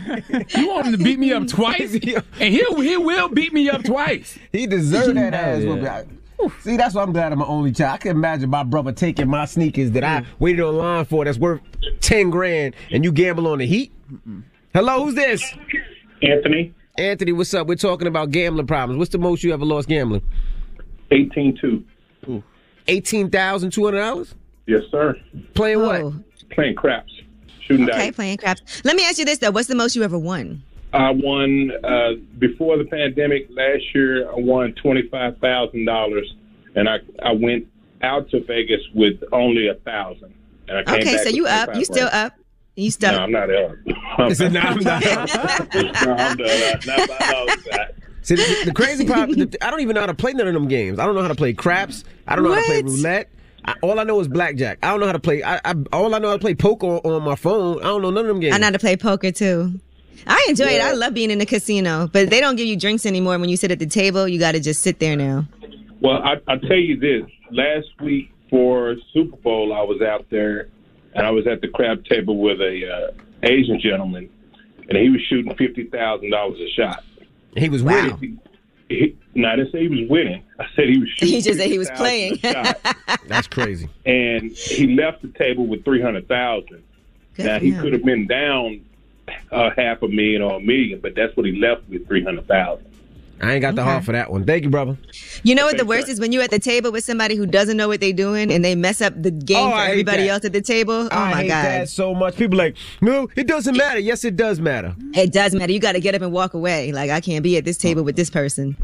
Speaker 10: [laughs] You want him to beat me up twice? [laughs] And he'll, he will beat me up twice.
Speaker 9: He deserved that ass
Speaker 10: yeah.
Speaker 9: whooping. See, that's why I'm glad I'm an only child. I can imagine my brother taking my sneakers that I mm. waited online for that's worth ten grand, and you gamble on the heat. Hello, who's this?
Speaker 12: Anthony.
Speaker 9: Anthony, what's up? We're talking about gambling problems. What's the most you ever lost gambling?
Speaker 12: Eighteen two.
Speaker 9: Eighteen thousand two hundred dollars.
Speaker 12: Yes, sir.
Speaker 9: Playing
Speaker 11: Oh.
Speaker 9: what?
Speaker 12: Playing craps. Shooting
Speaker 11: Okay,
Speaker 12: dice.
Speaker 11: playing craps. Let me ask you this though: What's the most you ever won?
Speaker 12: I won uh, before the pandemic last year. I won twenty five thousand dollars, and I I went out to Vegas with only a thousand. And I came
Speaker 11: Okay,
Speaker 12: back
Speaker 11: so you up? You still up? You stuck? [laughs] [laughs]
Speaker 12: No, I'm not up. I'm,
Speaker 9: He said, "No, I'm not
Speaker 12: no, I'm not. Not by all.
Speaker 9: See, the, the crazy part, the, I don't even know how to play none of them games. I don't know how to play craps. I don't know how to play roulette. I, all I know is blackjack. I don't know how to play. I, I all I know how to play poker on, on my phone. I don't know none of them games.
Speaker 11: I know how to play poker too. I enjoy it. I love being in the casino, but they don't give you drinks anymore when you sit at the table. You got to just sit there now.
Speaker 12: Well, I, I'll tell you this. Last week for Super Bowl, I was out there, and I was at the crab table with a uh, Asian gentleman, and he was shooting fifty thousand dollars a shot.
Speaker 9: He was
Speaker 12: winning. He, no, I didn't say he was winning. I said he was [laughs] shooting.
Speaker 11: He just said he was playing. [laughs]
Speaker 9: That's crazy.
Speaker 12: and he left the table with three hundred thousand.
Speaker 11: Good
Speaker 12: Now he could have been down uh, half a million or a million, but that's what he left with three hundred thousand.
Speaker 9: I ain't got the
Speaker 11: Okay.
Speaker 9: heart for that one. Thank you, brother.
Speaker 11: You know what the worst is when you're at the table with somebody who doesn't know what they're doing and they mess up the oh, game
Speaker 9: Oh,
Speaker 11: for
Speaker 9: I
Speaker 11: everybody else at the table. Oh
Speaker 9: I
Speaker 11: my
Speaker 9: hate
Speaker 11: god,
Speaker 9: that so much. People like, no, it doesn't matter. Yes, it does matter.
Speaker 11: it does matter. You got to get up and walk away. Like I can't be at this table with this person.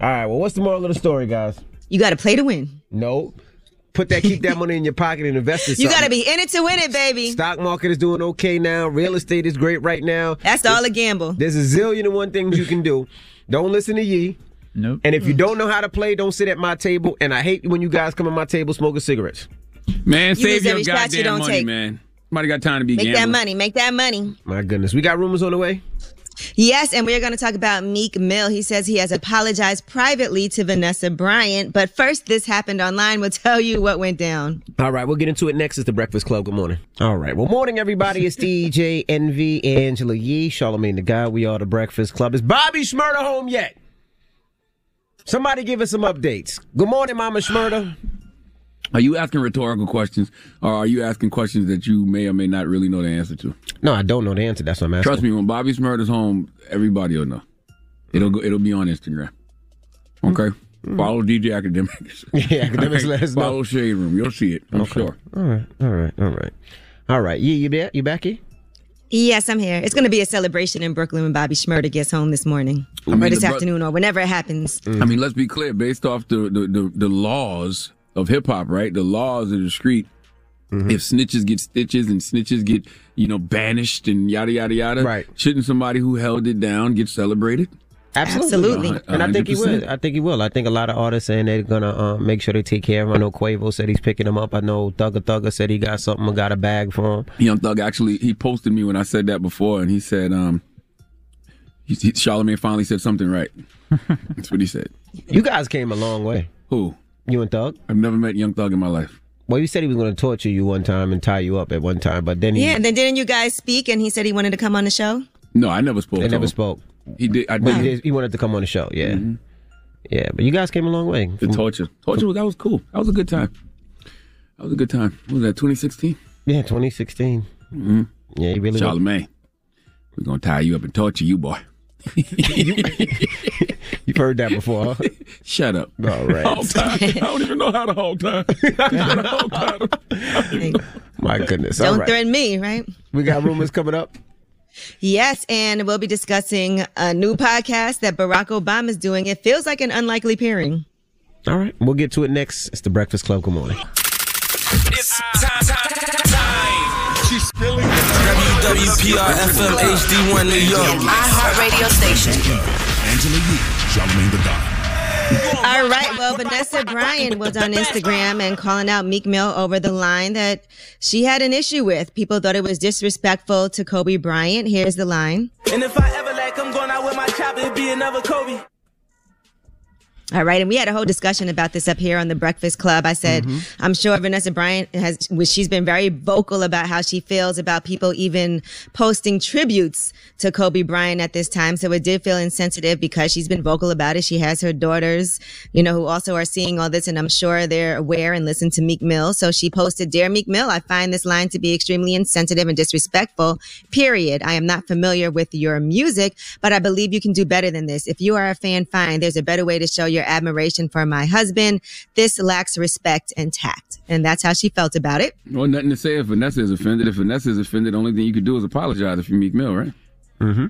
Speaker 9: All right. Well, what's the moral of the story, guys?
Speaker 11: You got to play to win.
Speaker 9: No. Put that, keep that money in your pocket and invest it. [laughs]
Speaker 11: You got to be in it to win it, baby.
Speaker 9: Stock market is doing okay now. Real estate is great right now.
Speaker 11: That's all a gamble.
Speaker 9: There's a zillion and one things you can do. Don't listen to Yee.
Speaker 3: Nope.
Speaker 9: And if you don't know how to play, don't sit at my table. And I hate when you guys come at my table smoking cigarettes.
Speaker 10: Man,
Speaker 11: You
Speaker 10: save
Speaker 11: lose
Speaker 10: your
Speaker 11: every shot you
Speaker 10: goddamn
Speaker 11: don't
Speaker 10: money,
Speaker 11: take.
Speaker 10: man. Somebody got time to be
Speaker 11: Make that money. Make that money.
Speaker 9: My goodness. We got rumors on the way?
Speaker 11: Yes, and we're going to talk about Meek Mill. He says he has apologized privately to Vanessa Bryant. But first, this happened online. We'll tell you what went down.
Speaker 9: All right, we'll get into it next. It's the Breakfast Club. Good morning. All right. Well, morning, everybody. It's DJ Envy, Angela Yee, Charlamagne the God. We are the Breakfast Club. Is Bobby Shmurda home yet? Somebody give us some updates. Good morning, Mama Shmurda.
Speaker 10: Are you asking rhetorical questions, or are you asking questions that you may or may not really know the answer to?
Speaker 9: No, I don't know the answer. That's what I'm asking.
Speaker 10: Trust me, when Bobby Shmurda's home, everybody will know. It'll go, it'll be on Instagram. Hmm. Okay, hmm. follow DJ Akademiks. [laughs]
Speaker 9: Yeah, Akademiks, let us [laughs] know.
Speaker 10: Follow Shade Room. You'll see it. I'm sure.
Speaker 9: All right, all right, all right. All right. Yeah, you back? You back here?
Speaker 11: Yes, I'm here. It's going to be a celebration in Brooklyn when Bobby Shmurda gets home this morning,
Speaker 10: I mean,
Speaker 11: or this
Speaker 10: bro-
Speaker 11: afternoon, or whenever it happens.
Speaker 10: I mean, let's be clear. Based off the the, the, the laws of hip hop, right? The laws of the street. If snitches get stitches and snitches get, you know, banished and yada yada yada, right? Shouldn't somebody who held it down get celebrated?
Speaker 9: Absolutely.
Speaker 10: A- a
Speaker 9: And I think he will. I think he will. I think a lot of artists saying they're gonna uh, make sure they take care of him. I know Quavo said he's picking him up. I know Thugger Thugger said he got something, and got a bag for him.
Speaker 10: Young Thug actually he posted me when I said that before, and he said, um, he, he, Charlamagne finally said something right. [laughs] That's what he said.
Speaker 9: You guys came a long way.
Speaker 10: Who?
Speaker 9: You and Thug?
Speaker 10: I've never met Young Thug in my life.
Speaker 9: Well, you said he was going to torture you one time and tie you up at one time, but then he
Speaker 11: Yeah, and then didn't you guys speak and he said he wanted to come on the show?
Speaker 10: No, I never spoke.
Speaker 9: They
Speaker 10: to
Speaker 9: never
Speaker 10: him.
Speaker 9: spoke.
Speaker 10: He did. I
Speaker 9: But he,
Speaker 10: did.
Speaker 9: did- he wanted to come on the show. Yeah, yeah. But you guys came a long way.
Speaker 10: The torture, torture. was- That was cool. That was a good time. That was a good time. What was that 2016?
Speaker 9: Yeah, 2016.
Speaker 10: Mm-hmm.
Speaker 9: Yeah, he really.
Speaker 10: Charlamagne, we're gonna tie you up and torture you, boy. [laughs]
Speaker 9: You've heard that before. Huh?
Speaker 10: Shut up.
Speaker 9: All right.
Speaker 10: Hog tie. I don't even know how to hog tie. [laughs] Hog tie. [laughs]
Speaker 9: My goodness. All
Speaker 11: Don't
Speaker 9: right.
Speaker 11: threaten me, right?
Speaker 9: We got rumors coming up.
Speaker 11: Yes, and we'll be discussing a new podcast that Barack Obama is doing. It feels like an unlikely pairing.
Speaker 9: All right, we'll get to it next. It's the Breakfast Club. Good morning.
Speaker 2: It's time, time, time. She's spilling WWPR FM HD1 New York.
Speaker 24: iHeartRadio station.
Speaker 1: Angela Yee, Charlamagne the God.
Speaker 11: All right. Well, Vanessa Bryant was on Instagram and calling out Meek Mill over the line that she had an issue with. People thought it was disrespectful to Kobe Bryant. Here's the line.
Speaker 2: And if I ever like, I'm going out with my chopper, it'd be another Kobe.
Speaker 11: All right, and we had a whole discussion about this up here on the Breakfast Club. I said, mm-hmm. I'm sure Vanessa Bryant has, she's been very vocal about how she feels about people even posting tributes to Kobe Bryant at this time. So it did feel insensitive because she's been vocal about it. She has her daughters, you know, who also are seeing all this, and I'm sure they're aware and listen to Meek Mill. So she posted, Dear Meek Mill, I find this line to be extremely insensitive and disrespectful, period. I am not familiar with your music, but I believe you can do better than this. If you are a fan, fine. There's a better way to show your admiration for my husband. This lacks respect and tact. And that's how she felt about it.
Speaker 10: Well, nothing to say if Vanessa is offended. If Vanessa is offended, the only thing you could do is apologize if you Meek Mill, right?
Speaker 9: Mm-hmm.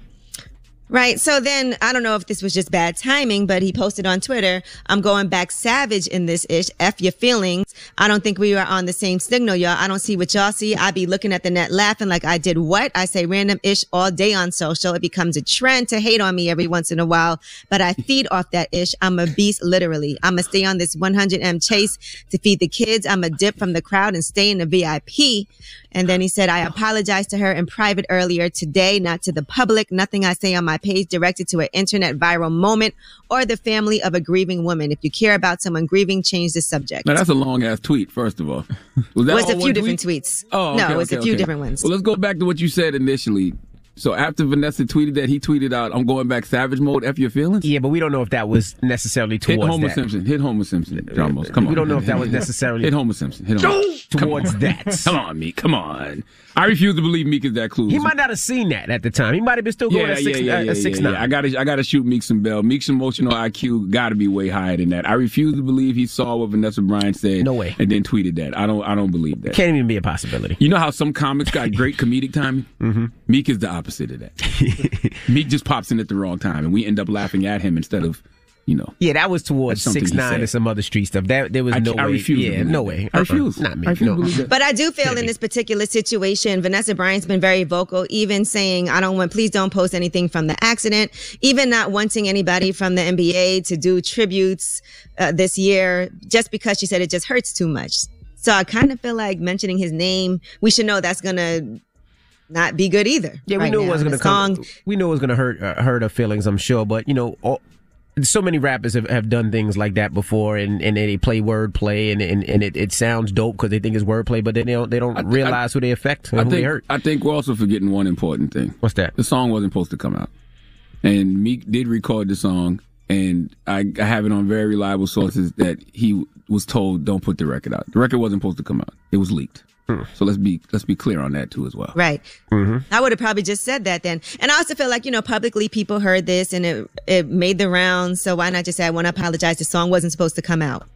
Speaker 11: Right. So then I don't know if this was just bad timing, but he posted on Twitter, I'm going back savage in this ish. F your feelings. I don't think we are on the same signal, y'all. I don't see what y'all see. I be looking at the net laughing like I did what? I say random ish all day on social. It becomes a trend to hate on me every once in a while, but I feed off that ish. I'm a beast, literally. I'm gonna stay on this 100M chase to feed the kids. I'm a dip from the crowd and stay in the VIP. And then he said, I apologize to her in private earlier today, not to the public. Nothing I say on my page directed to an internet viral moment or the family of a grieving woman. If you care about someone grieving, change the subject.
Speaker 10: Now that's a long ass tweet. First of all, [laughs] was that
Speaker 11: was a few different
Speaker 10: tweet?
Speaker 11: tweets.
Speaker 10: Oh,
Speaker 11: no,
Speaker 10: okay,
Speaker 11: it was
Speaker 10: okay,
Speaker 11: a few
Speaker 10: okay.
Speaker 11: different ones.
Speaker 10: Well, let's go back to what you said initially. So after Vanessa tweeted that, he tweeted out, "I'm going back savage mode. F your feelings."
Speaker 9: Yeah, but we don't know if that was necessarily
Speaker 10: Hit
Speaker 9: towards
Speaker 10: Homer
Speaker 9: that.
Speaker 10: Simpson. Hit Homer Simpson. John. Come on.
Speaker 9: We don't know if that was necessarily
Speaker 10: Hit Homer Simpson. Hit Homer. [laughs]
Speaker 9: Towards that.
Speaker 10: Come on, [laughs] Meek. Come on. I refuse to believe Meek is that clueless.
Speaker 9: He might not have seen that at the time. He might have been still going
Speaker 10: yeah,
Speaker 9: at six,
Speaker 10: yeah, yeah,
Speaker 9: uh,
Speaker 10: yeah,
Speaker 9: six
Speaker 10: yeah,
Speaker 9: nine.
Speaker 10: yeah. I gotta, I gotta shoot Meek some bell. Meek's emotional IQ gotta be way higher than that. I refuse to believe he saw what Vanessa Bryant said. No way. And then tweeted that. I don't, I don't believe that.
Speaker 9: Can't even be a possibility.
Speaker 10: You know how some comics got great comedic timing? Mm-hmm. Meek is the opposite of that. [laughs] Meek just pops in at the wrong time, and we end up laughing at him instead of, you know.
Speaker 9: Yeah, that was towards six nine and some other street stuff. That there was
Speaker 10: I-
Speaker 9: no
Speaker 10: I
Speaker 9: way.
Speaker 10: refuse
Speaker 9: yeah, no way.
Speaker 10: I refuse.
Speaker 9: Not me.
Speaker 10: I refuse
Speaker 9: no.
Speaker 11: But I do feel in this particular situation, Vanessa Bryant's been very vocal, even saying, I don't want, please don't post anything from the accident, even not wanting anybody from the NBA to do tributes uh, this year, just because she said it just hurts too much. So I kind of feel like mentioning his name, we should know that's going to not be good either.
Speaker 9: Yeah, we knew it was going to come.
Speaker 11: song-
Speaker 9: We knew it was going to hurt uh, hurt her feelings. I'm sure, but you know, all, so many rappers have, have done things like that before, and, and they play wordplay, and and, and it, it sounds dope because they think it's wordplay, but then they don't they don't realize who they affect and
Speaker 10: I
Speaker 9: who they
Speaker 10: think,
Speaker 9: hurt.
Speaker 10: I think we're also forgetting one important thing.
Speaker 9: What's that?
Speaker 10: The song wasn't supposed to come out, and Meek did record the song, and I, I have it on very reliable sources that he was told don't put the record out. The record wasn't supposed to come out; it was leaked. So let's be let's be clear on that too as well.
Speaker 11: Right.
Speaker 10: Mm-hmm.
Speaker 11: I would have probably just said that then. And I also feel like, you know, publicly people heard this and it, it made the rounds. So why not just say, I want to apologize. The song wasn't supposed to come out.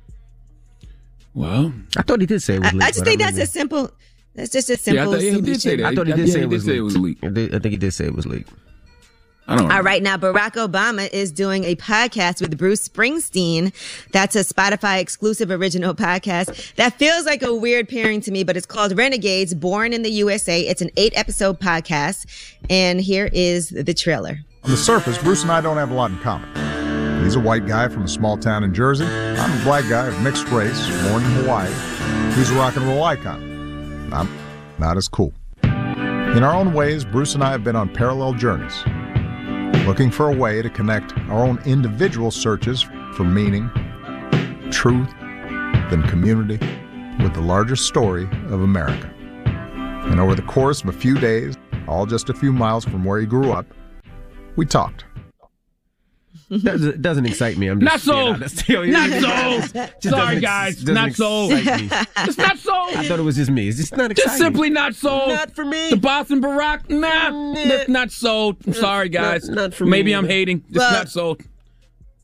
Speaker 10: Well,
Speaker 9: I thought he did say it was
Speaker 11: I,
Speaker 9: leaked.
Speaker 11: I just think
Speaker 9: don't
Speaker 11: that's a simple, that's just a
Speaker 10: Yeah, I
Speaker 11: simple
Speaker 10: yeah, he did say that.
Speaker 9: I thought he
Speaker 10: Yeah,
Speaker 9: did
Speaker 10: yeah,
Speaker 9: say
Speaker 10: he
Speaker 9: it
Speaker 10: did
Speaker 9: was
Speaker 10: say it
Speaker 9: leaked.
Speaker 10: was leaked.
Speaker 9: I, I think he did say it was leaked.
Speaker 10: I don't know.
Speaker 11: All right, now Barack Obama is doing a podcast with Bruce Springsteen. That's a Spotify exclusive original podcast. That feels like a weird pairing to me, but it's called Renegades, Born in the USA. It's an eight episode podcast. And here is the trailer.
Speaker 24: On the surface, Bruce and I don't have a lot in common. He's a white guy from a small town in Jersey. I'm a black guy of mixed race, born in Hawaii. He's a rock and roll icon. I'm not as cool. In our own ways, Bruce and I have been on parallel journeys, looking for a way to connect our own individual searches for meaning, truth, then community with the larger story of America. And over the course of a few days, all just a few miles from where he grew up, we talked.
Speaker 9: Doesn't, doesn't excite me. I'm
Speaker 10: Not
Speaker 9: just
Speaker 10: so.
Speaker 9: being honest.
Speaker 10: Not
Speaker 9: it
Speaker 10: so.
Speaker 9: just
Speaker 10: Sorry, guys.
Speaker 9: doesn't
Speaker 10: Not so. It's not so.
Speaker 9: I thought it was just me. It's just not exciting.
Speaker 10: Just simply not so.
Speaker 9: Not for me.
Speaker 10: The Boston Barack, nah, that's not so. I'm sorry, guys.
Speaker 9: not for
Speaker 10: Maybe
Speaker 9: me.
Speaker 10: I'm hating. Just
Speaker 11: Well-
Speaker 10: not so.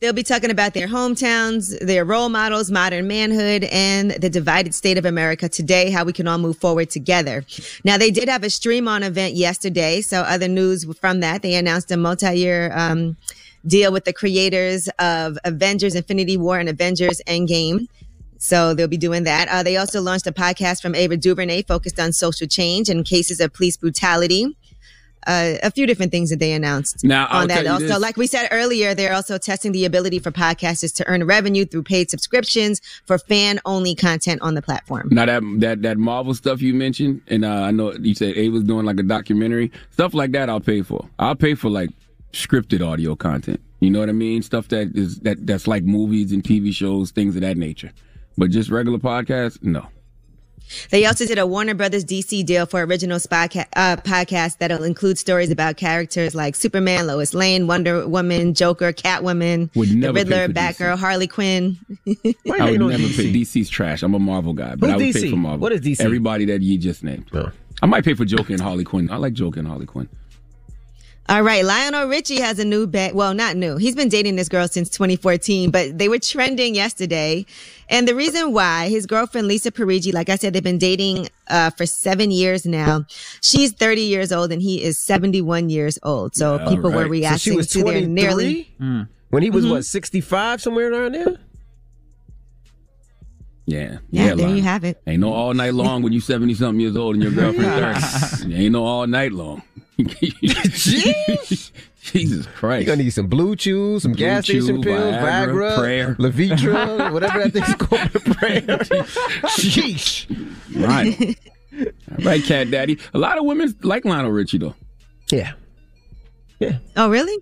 Speaker 11: They'll be talking about their hometowns, their role models, modern manhood, and the divided state of America today, how we can all move forward together. Now, they did have a stream on event yesterday. So other news from that, they announced a multi-year, um, deal with the creators of Avengers Infinity War and Avengers Endgame. So they'll be doing that. Uh, they also launched a podcast from Ava DuVernay focused on social change and cases of police brutality. Uh, a few different things that they announced
Speaker 10: Now, I'll
Speaker 11: on that. Also,
Speaker 10: this.
Speaker 11: like we said earlier, they're also testing the ability for podcasters to earn revenue through paid subscriptions for fan only content on the platform.
Speaker 10: Now that that that Marvel stuff you mentioned, and uh, I know you said A was doing like a documentary stuff like that. I'll pay for. I'll pay for like scripted audio content. You know what I mean? Stuff that is that that's like movies and TV shows, things of that nature. But just regular podcasts, no.
Speaker 11: They also did a Warner Brothers DC deal for original spodca- uh, podcast that'll include stories about characters like Superman, Lois Lane, Wonder Woman, Joker, Catwoman,
Speaker 10: Would
Speaker 11: the
Speaker 10: never pay
Speaker 11: Riddler, Batgirl, Harley Quinn. [laughs]
Speaker 10: I would never pay. DC's trash. I'm a Marvel guy, but
Speaker 9: Who's
Speaker 10: I would
Speaker 9: DC?
Speaker 10: pay for Marvel.
Speaker 9: What is DC?
Speaker 10: Everybody that you just named. I might pay for Joker and Harley Quinn. I like Joker and Harley Quinn.
Speaker 11: All right, Lionel Richie has a new bet. Well, not new. He's been dating this girl since 2014, but they were trending yesterday. And the reason why his girlfriend Lisa Parigi, like I said, they've been dating uh, for seven years now. She's 30 years old and he is 71 years old. So
Speaker 9: Yeah,
Speaker 11: people
Speaker 9: all
Speaker 11: were reacting
Speaker 9: So she was
Speaker 11: to their nearly.
Speaker 9: 23? When he was
Speaker 11: Mhm.
Speaker 9: what, 65 somewhere around there?
Speaker 10: Yeah.
Speaker 11: Yeah, there
Speaker 10: Lionel.
Speaker 11: you have it.
Speaker 10: Ain't no all night long when you're 70 something years old and your girlfriend [laughs] 30. Ain't no all night long. [laughs] Jesus Christ.
Speaker 9: You're gonna need some blue chews, some
Speaker 10: Blue
Speaker 9: gas station pills,
Speaker 10: Viagra,
Speaker 9: Viagra,
Speaker 10: Prayer.
Speaker 9: Levitra, [laughs] whatever that thing's called. Prayer. [laughs] Sheesh.
Speaker 10: Right. right, Cat Daddy. A lot of women like Lionel Richie, though.
Speaker 9: Yeah. Yeah.
Speaker 11: Oh, really?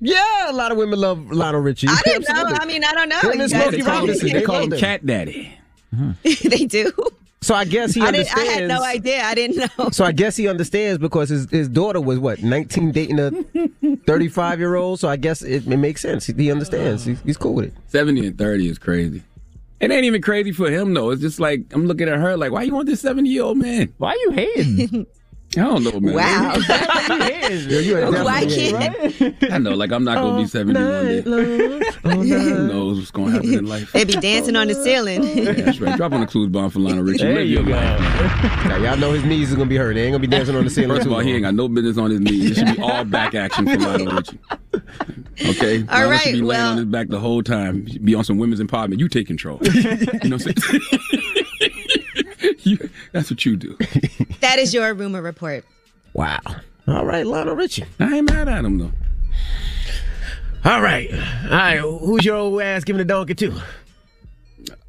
Speaker 9: Yeah, a lot of women love Lionel Richie.
Speaker 11: I didn't know. I mean, I don't know.
Speaker 9: Women
Speaker 11: You
Speaker 9: smoke
Speaker 11: guys
Speaker 9: Smokey. Robinson. They
Speaker 10: call him. Cat Daddy.
Speaker 11: they do.
Speaker 9: So I guess he
Speaker 11: I,
Speaker 9: understands.
Speaker 11: I had no idea. I didn't know.
Speaker 9: So I guess he understands because his, his daughter was what 19 dating a 35 year old. So I guess it, it makes sense. He understands. He's, he's cool with it.
Speaker 10: 70 and 30 is crazy. It ain't even crazy for him, though. It's just like, I'm looking at her like, why you want this 70 year old man?
Speaker 25: Why you hating? [laughs]
Speaker 10: I don't know, man.
Speaker 11: Wow. [laughs]
Speaker 9: Yo, you are
Speaker 11: Why can't
Speaker 10: I know, like, I'm not going to be 70 one day. [laughs] Who knows what's going to happen in life?
Speaker 11: they be dancing on the ceiling? [laughs]
Speaker 10: Yeah, that's right. Drop on the clues bomb for Lionel Richie.
Speaker 9: There you
Speaker 10: your
Speaker 9: go.
Speaker 10: life.
Speaker 9: Now, y'all know his knees is gonna be hurt. They ain't gonna be dancing on the ceiling
Speaker 10: First of all, he ain't got no business on his knees. It should be all back action for Lionel Richie. Okay?
Speaker 11: All
Speaker 10: Lionel
Speaker 11: right,
Speaker 10: should be laying
Speaker 11: well-
Speaker 10: on his back the whole time. Be on some women's empowerment. You take control. you know what I'm saying? You- that's what you do. [laughs]
Speaker 11: that is your rumor report.
Speaker 9: Wow. All right, Lionel Richie.
Speaker 10: I ain't mad at him, though.
Speaker 9: All right. All right. Who's your old ass giving a donkey to?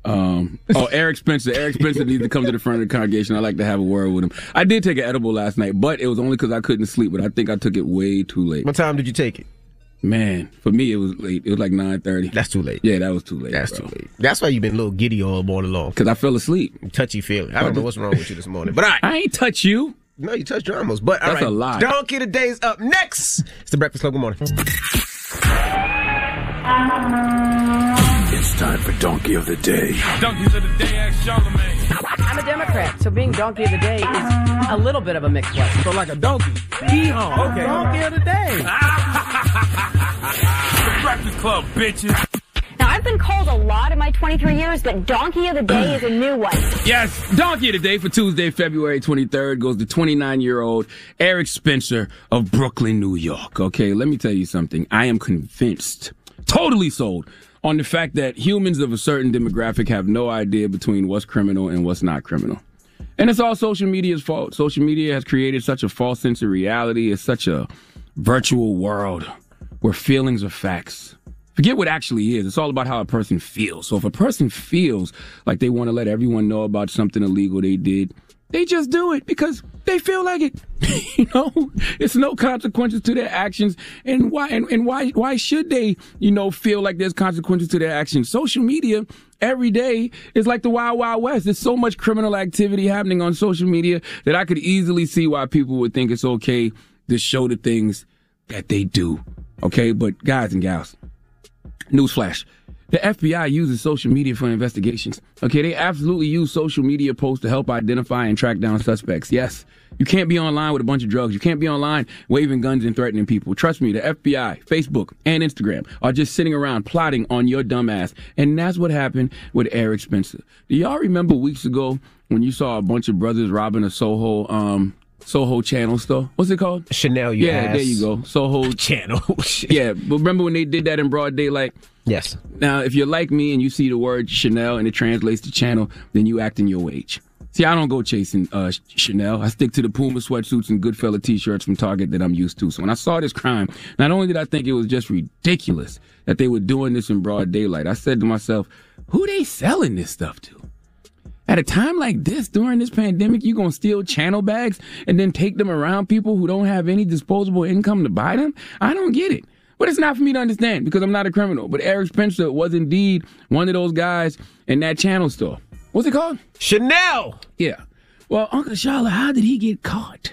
Speaker 10: Um, oh, Eric Spencer. Eric Spencer needs to come to the front of the congregation. I like to have a word with him. I did take an edible last night, but it was only because I couldn't sleep. But I think I took it way too late.
Speaker 9: What time did you take it?
Speaker 10: Man, for me it was late. It was like nine thirty.
Speaker 9: That's too late.
Speaker 10: Yeah, that was too late.
Speaker 9: That's
Speaker 10: bro.
Speaker 9: too late. That's why you've been a little giddy all morning long.
Speaker 10: Because I fell asleep.
Speaker 9: Touchy feeling. I don't know what's wrong with you this morning. But all right. [laughs]
Speaker 10: I ain't touch you.
Speaker 9: No, you touched Dramos. But all
Speaker 10: That's
Speaker 9: right.
Speaker 10: a lie.
Speaker 9: Donkey of the day's up next. It's the Breakfast Club. Good morning.
Speaker 26: Um, It's time for Donkey of the Day.
Speaker 27: Donkeys of the day, ask Charlamagne.
Speaker 28: I'm a Democrat, so being donkey of the day is a little bit of a mixed blessing.
Speaker 27: So like a donkey. Hee-haw. Okay. Donkey of the day. [laughs] the Breakfast Club, bitches.
Speaker 29: Now, I've been called a lot in my 23 years, but Donkey of the Day is a new one.
Speaker 10: Yes, Donkey of the Day for Tuesday, February 23rd goes to 29 year old Eric Spencer of Brooklyn, New York. Okay, let me tell you something. I am convinced, totally sold on the fact that humans of a certain demographic have no idea between what's criminal and what's not criminal. And it's all social media's fault. Social media has created such a false sense of reality. It's such a virtual world where feelings are facts. Forget what actually is. It's all about how a person feels. So if a person feels like they want to let everyone know about something illegal they did, they just do it because they feel like it. [laughs] you know, it's no consequences to their actions. And why, and, and why, why should they, you know, feel like there's consequences to their actions? Social media every day is like the wild, wild west. There's so much criminal activity happening on social media that I could easily see why people would think it's okay to show the things that they do. Okay. But guys and gals, newsflash. The FBI uses social media for investigations. Okay, they absolutely use social media posts to help identify and track down suspects. Yes, you can't be online with a bunch of drugs. You can't be online waving guns and threatening people. Trust me, the FBI, Facebook, and Instagram are just sitting around plotting on your dumb ass. And that's what happened with Eric Spencer. Do y'all remember weeks ago when you saw a bunch of brothers robbing a Soho um, Soho Channel store. What's it called?
Speaker 9: Chanel.
Speaker 10: yeah,
Speaker 9: ass.
Speaker 10: there you go. Soho [laughs]
Speaker 9: Channel. [laughs]
Speaker 10: yeah, but remember when they did that in broad daylight?
Speaker 9: Yes.
Speaker 10: Now, if you're like me and you see the word Chanel and it translates to channel, then you act in your wage. See, I don't go chasing uh, Chanel. I stick to the Puma sweatsuits and Goodfella t-shirts from Target that I'm used to. So when I saw this crime, not only did I think it was just ridiculous that they were doing this in broad daylight, I said to myself, who they selling this stuff to? At a time like this, during this pandemic, you gonna steal channel bags and then take them around people who don't have any disposable income to buy them? I don't get it. But it's not for me to understand because I'm not a criminal. But Eric Spencer was indeed one of those guys in that channel store. What's it called?
Speaker 9: Chanel.
Speaker 10: Yeah. Well, Uncle Charlotte, how did he get caught?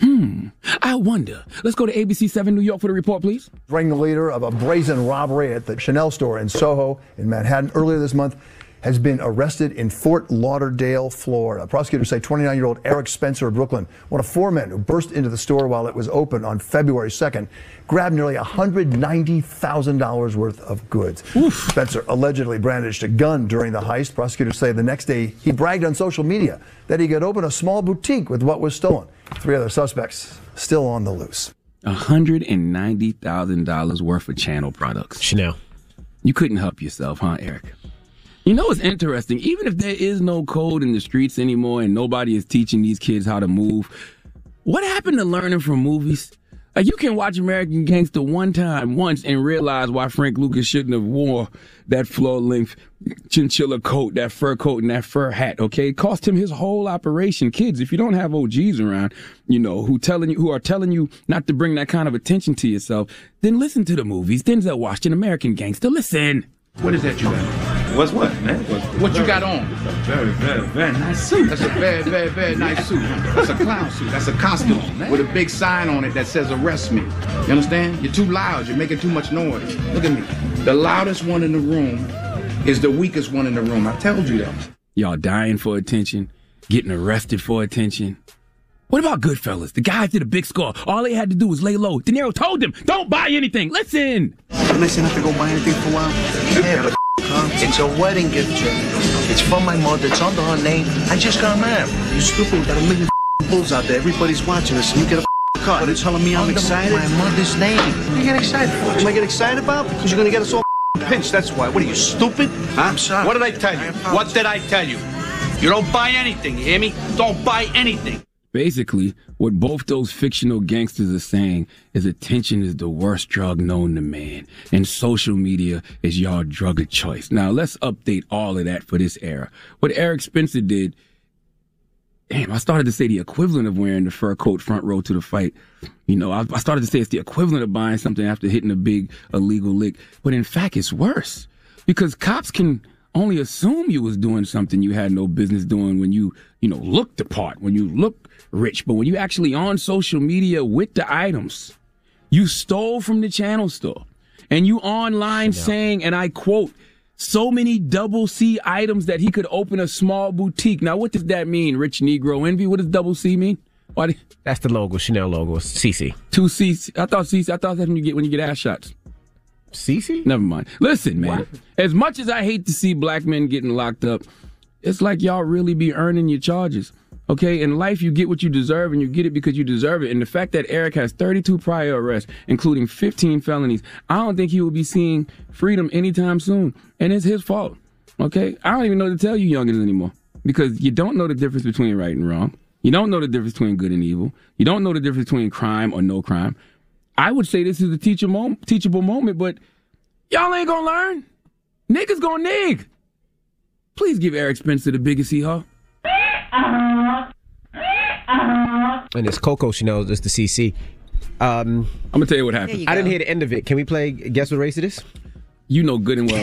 Speaker 10: Hmm. I wonder. Let's go to ABC 7 New York for the report, please.
Speaker 30: Ring the leader of a brazen robbery at the Chanel store in Soho in Manhattan earlier this month has been arrested in Fort Lauderdale, Florida. Prosecutors say 29 year old Eric Spencer of Brooklyn, one of four men who burst into the store while it was open on February 2nd, grabbed nearly $190,000 worth of goods. Spencer allegedly brandished a gun during the heist. Prosecutors say the next day he bragged on social media that he could open a small boutique with what was stolen. Three other suspects still on the loose.
Speaker 10: $190,000 worth of channel products.
Speaker 9: Chanel.
Speaker 10: You couldn't help yourself, huh, Eric? You know it's interesting? Even if there is no code in the streets anymore and nobody is teaching these kids how to move, what happened to learning from movies? Like you can watch American Gangster one time, once, and realize why Frank Lucas shouldn't have wore that floor length chinchilla coat, that fur coat, and that fur hat. Okay, it cost him his whole operation. Kids, if you don't have OGs around, you know who telling you who are telling you not to bring that kind of attention to yourself, then listen to the movies. Denzel Washington, American Gangster. Listen.
Speaker 31: What is that you got? What's what, man? What's, what you got on? That's a very, very, very nice suit. That's a very, very, very nice suit. That's a clown suit. That's a costume with a big sign on it that says arrest me. You understand? You're too loud. You're making too much noise. Look at me. The loudest one in the room is the weakest one in the room. I told you that.
Speaker 10: Y'all dying for attention, getting arrested for attention. What about Goodfellas? The guys did a big score. All they had to do was lay low. De Niro told them, don't buy anything. Listen.
Speaker 32: Listen, I have to go buy anything for a while. Yeah, but [laughs] it's a wedding gift, Jim. It's from my mother. It's under her name. I just got married. You stupid. We got a million [laughs] bulls out there. Everybody's watching us. And you get a [laughs] car. But it's telling me I'm excited. My mother's name. What do you get excited for? What am I get excited about? Because you're gonna get us all pinched. That's why. What are you stupid? Huh? I'm sorry.
Speaker 33: What did I tell you? What did I tell you? You don't buy anything. You hear me? Don't buy anything.
Speaker 10: Basically, what both those fictional gangsters are saying is attention is the worst drug known to man, and social media is your drug of choice. Now, let's update all of that for this era. What Eric Spencer did, damn, I started to say the equivalent of wearing the fur coat front row to the fight. You know, I, I started to say it's the equivalent of buying something after hitting a big illegal lick, but in fact, it's worse because cops can only assume you was doing something you had no business doing when you, you know, looked the part, when you look rich. But when you actually on social media with the items, you stole from the channel store and you online saying, and I quote, so many double C items that he could open a small boutique. Now, what does that mean, rich Negro envy? What does double C mean? Why did,
Speaker 9: That's the logo, Chanel logo, CC.
Speaker 10: two C. I thought C. I thought that's when you get when you get ass shots.
Speaker 9: Cece?
Speaker 10: Never mind. Listen, man. As much as I hate to see black men getting locked up, it's like y'all really be earning your charges. Okay, in life you get what you deserve and you get it because you deserve it. And the fact that Eric has 32 prior arrests, including 15 felonies, I don't think he will be seeing freedom anytime soon. And it's his fault. Okay, I don't even know to tell you youngins anymore because you don't know the difference between right and wrong. You don't know the difference between good and evil. You don't know the difference between crime or no crime. I would say this is a teacher mom- teachable moment, but y'all ain't gonna learn. Niggas gonna nig. Please give Eric Spencer the biggest he haul. Uh-huh.
Speaker 9: And it's Coco Chanel, just the CC. Um,
Speaker 10: I'm gonna tell you what happened.
Speaker 9: I didn't hear the end of it. Can we play Guess What Race It Is?
Speaker 10: You know good and well.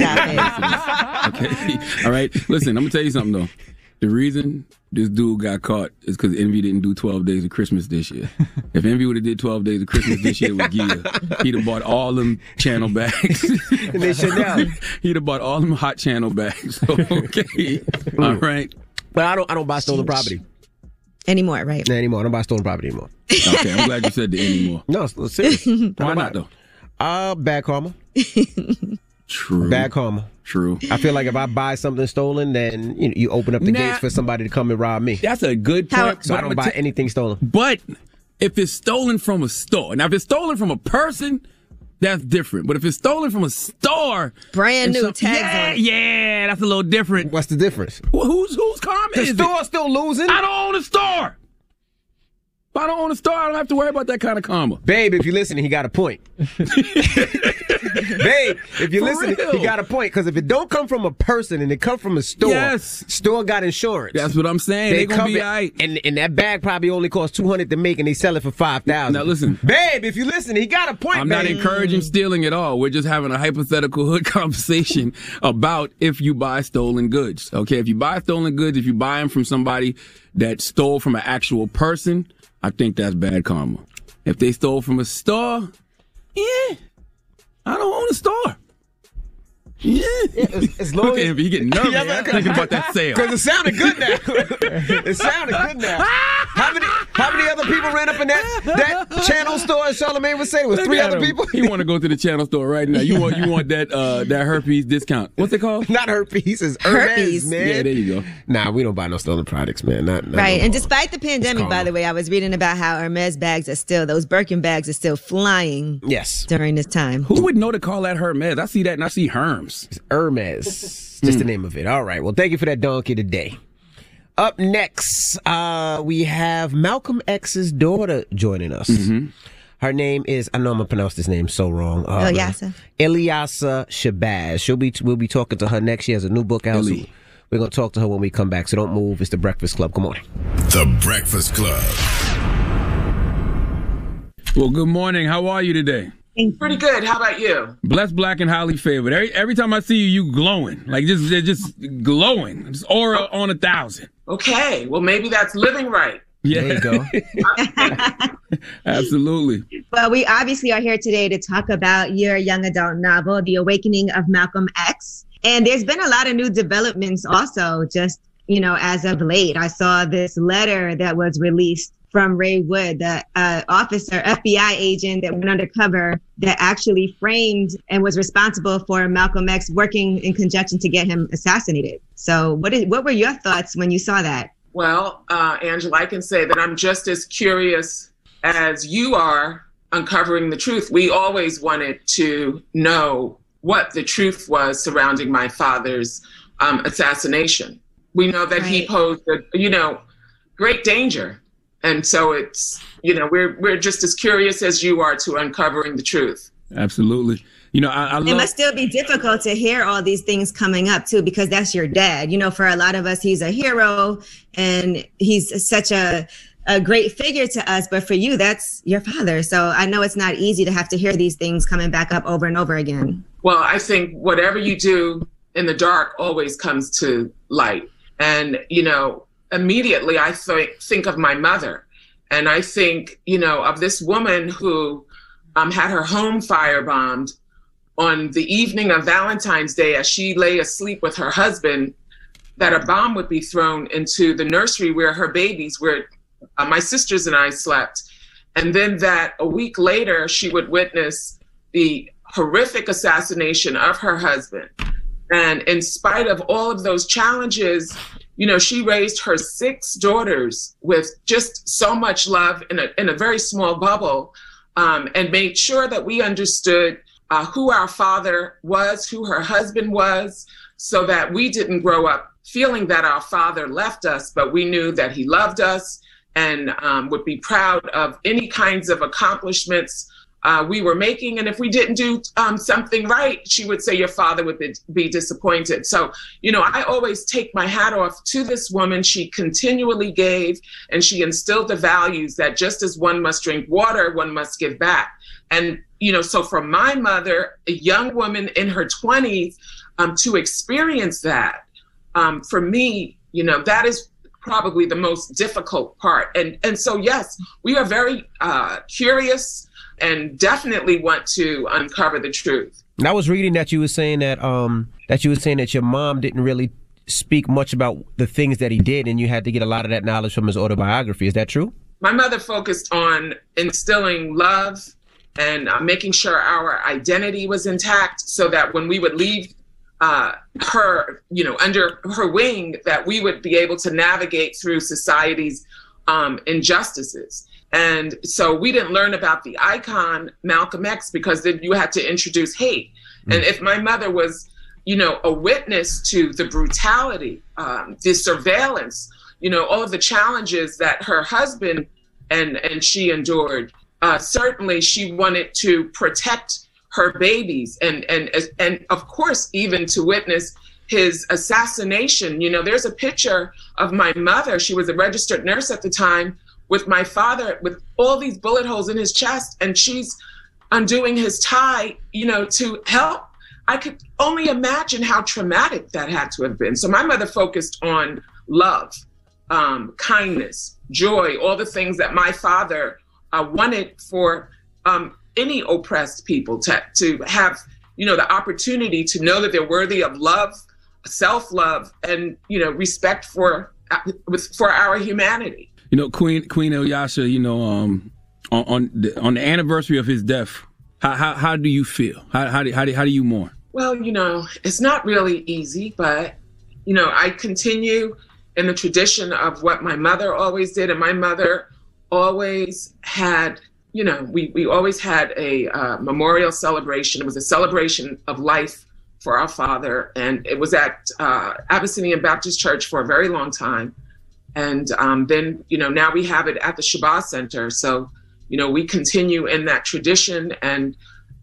Speaker 10: okay. [laughs] All right. Listen, I'm gonna tell you something though. The reason this dude got caught is because Envy didn't do 12 days of Christmas this year. [laughs] If Envy would have did 12 days of Christmas this year with Gia, he'd have bought all them channel bags. [laughs]
Speaker 9: And they Chanel.
Speaker 10: he'd have bought all them hot channel bags. okay. All right.
Speaker 9: But I don't. I don't buy stolen property
Speaker 6: anymore. Right?
Speaker 9: Not anymore. I don't buy stolen property anymore.
Speaker 10: Okay. I'm glad you said the anymore.
Speaker 9: No, it's it's serious. [laughs]
Speaker 10: Why not though?
Speaker 9: Uh, bad karma.
Speaker 10: True.
Speaker 9: Bad karma.
Speaker 10: True.
Speaker 9: I feel like if I buy something stolen, then you know, you open up the
Speaker 10: Nah.
Speaker 9: gates for somebody to come and rob me.
Speaker 10: That's a good point.
Speaker 9: So I don't buy
Speaker 10: ta-
Speaker 9: anything stolen.
Speaker 10: But if it's stolen from a store, now if it's stolen from a person, that's different. But if it's stolen from a store,
Speaker 6: brand new tags
Speaker 10: yeah,
Speaker 6: on it.
Speaker 10: yeah, that's a little different.
Speaker 9: What's the difference?
Speaker 10: Well, who's whose karma
Speaker 9: The
Speaker 10: is
Speaker 9: store
Speaker 10: it?
Speaker 9: still losing.
Speaker 10: I don't own a store. I don't own a store, I don't have to worry about that kind of karma.
Speaker 9: Babe, if you're listening, he got a point. [laughs] Babe, if you're
Speaker 10: For
Speaker 9: listening,
Speaker 10: real.
Speaker 9: he got a point. Because if it don't come from a person and it come from a store,
Speaker 10: Yes.
Speaker 9: store got insurance.
Speaker 10: That's what I'm saying. They, gonna be
Speaker 9: cover-
Speaker 10: all right.
Speaker 9: and and that bag probably only costs two hundred to make, and they sell it for five thousand.
Speaker 10: Now listen,
Speaker 9: babe, if you listen, he got a point.
Speaker 10: I'm not encouraging stealing at all. We're just having a hypothetical hood [laughs] conversation about if you buy stolen goods. Okay, if you buy stolen goods, if you buy them from somebody that stole from an actual person, I think that's bad karma. If they stole from a store, yeah, I don't own a store. Yeah,
Speaker 9: as long
Speaker 10: Look at
Speaker 9: as-
Speaker 10: him, he getting nervous
Speaker 9: Yeah, man.
Speaker 10: thinking about that sale.
Speaker 9: Because it sounded good now. it sounded good now. How many how many other people ran up in that that channel store? As Charlamagne was saying, it was
Speaker 10: Look
Speaker 9: three other
Speaker 10: him.
Speaker 9: people.
Speaker 10: He want to go to the channel store right now. You want you want that uh that herpes discount? What's it called?
Speaker 9: Not herpes, it's Hermes,
Speaker 6: Herpes.
Speaker 9: man.
Speaker 10: Yeah, there you go.
Speaker 9: Nah, we don't buy no stolen products, man. Not, not
Speaker 6: Right.
Speaker 9: no
Speaker 6: And despite the pandemic, by the way, I was reading about how Hermes bags are still, those Birkin bags are still flying
Speaker 9: yes,
Speaker 6: during this time.
Speaker 10: Who would know to call that Hermes? I see that and I see Herms.
Speaker 9: Hermes. [laughs] Just the name of it. All right. Well, thank you for that donkey today. Up next, uh, we have Malcolm X's daughter joining us. Her name is I know I'm gonna pronounce this name so wrong. Uh,
Speaker 6: Ilyasah.
Speaker 9: Ilyasah Shabazz. She'll be we'll be talking to her next. She has a new book out. So
Speaker 10: Ellie.
Speaker 9: we're gonna talk to her when we come back. So don't move. It's the Breakfast Club. Good morning.
Speaker 1: The Breakfast Club.
Speaker 10: Well, good morning. How are you today?
Speaker 34: Pretty good. How about you?
Speaker 10: Blessed, black, and highly favored. Every every time I see you, you glowing like just just glowing. Just aura on a thousand.
Speaker 34: Okay. Well, maybe that's living right.
Speaker 10: Yeah,
Speaker 9: There you go. [laughs]
Speaker 10: absolutely.
Speaker 11: Well, we obviously are here today to talk about your young adult novel, The Awakening of Malcolm X. And there's been a lot of new developments also, just, you know, as of late. I saw this letter that was released from Ray Wood, the uh, officer, FBI agent that went undercover that actually framed and was responsible for Malcolm X working in conjunction to get him assassinated. So, what is, what were your thoughts when you saw that?
Speaker 34: Well, uh, Angela, I can say that I'm just as curious as you are uncovering the truth. We always wanted to know what the truth was surrounding my father's um, assassination. We know that he posed, a, you know, great danger, and so it's, you know, we're we're just as curious as you are to uncovering the truth.
Speaker 10: Absolutely. You know, I, I
Speaker 11: It must still be difficult to hear all these things coming up too, because that's your dad. You know, for a lot of us, he's a hero and he's such a a great figure to us. But for you, that's your father. So I know it's not easy to have to hear these things coming back up over and over again.
Speaker 34: Well, I think whatever you do in the dark always comes to light. And, you know, immediately I th- think of my mother. And I think, you know, of this woman who um, had her home firebombed on the evening of Valentine's Day as she lay asleep with her husband, that a bomb would be thrown into the nursery where her babies, where uh, my sisters and I slept. And then that a week later, she would witness the horrific assassination of her husband. And in spite of all of those challenges, you know, she raised her six daughters with just so much love in a, in a very small bubble um, and made sure that we understood uh, who our father was, who her husband was, so that we didn't grow up feeling that our father left us, but we knew that he loved us and um, would be proud of any kinds of accomplishments uh, we were making. And if we didn't do um, something right, she would say, Your father would be, be, disappointed. So, you know, I always take my hat off to this woman. She continually gave and she instilled the values that just as one must drink water, one must give back. And, you know, so for my mother, a young woman in her 20s, um, to experience that, um, for me, you know, that is probably the most difficult part. And and so yes, we are very uh, curious and definitely want to uncover the truth.
Speaker 9: And I was reading that you were saying that um that you were saying that your mom didn't really speak much about the things that he did and you had to get a lot of that knowledge from his autobiography. Is that true?
Speaker 34: My mother focused on instilling love and uh, making sure our identity was intact so that when we would leave uh, her, you know, under her wing, that we would be able to navigate through society's um, injustices. And so we didn't learn about the icon Malcolm X because then you had to introduce hate. Mm. And if my mother was, you know, a witness to the brutality, um, the surveillance, you know, all of the challenges that her husband and and she endured, uh, certainly she wanted to protect her babies and and and of course even to witness his assassination. You know, there's a picture of my mother. She was a registered nurse at the time with my father with all these bullet holes in his chest and she's undoing his tie, you know, to help. I could only imagine how traumatic that had to have been. So my mother focused on love, um, kindness, joy, all the things that my father uh, wanted for um, any oppressed people to, to have, you know, the opportunity to know that they're worthy of love, self-love, and, you know, respect for, uh, for our humanity.
Speaker 10: You know, Queen Queen Ilyasah, you know, um, on on the, on the anniversary of his death, how how, how do you feel? How how do, how do how do you mourn?
Speaker 34: Well, you know, it's not really easy, but you know, I continue in the tradition of what my mother always did, and my mother always had, you know, we we always had a uh, memorial celebration. It was a celebration of life for our father, and it was at uh, Abyssinian Baptist Church for a very long time. And um, then, you know, now we have it at the Shabazz Center. So, you know, we continue in that tradition. And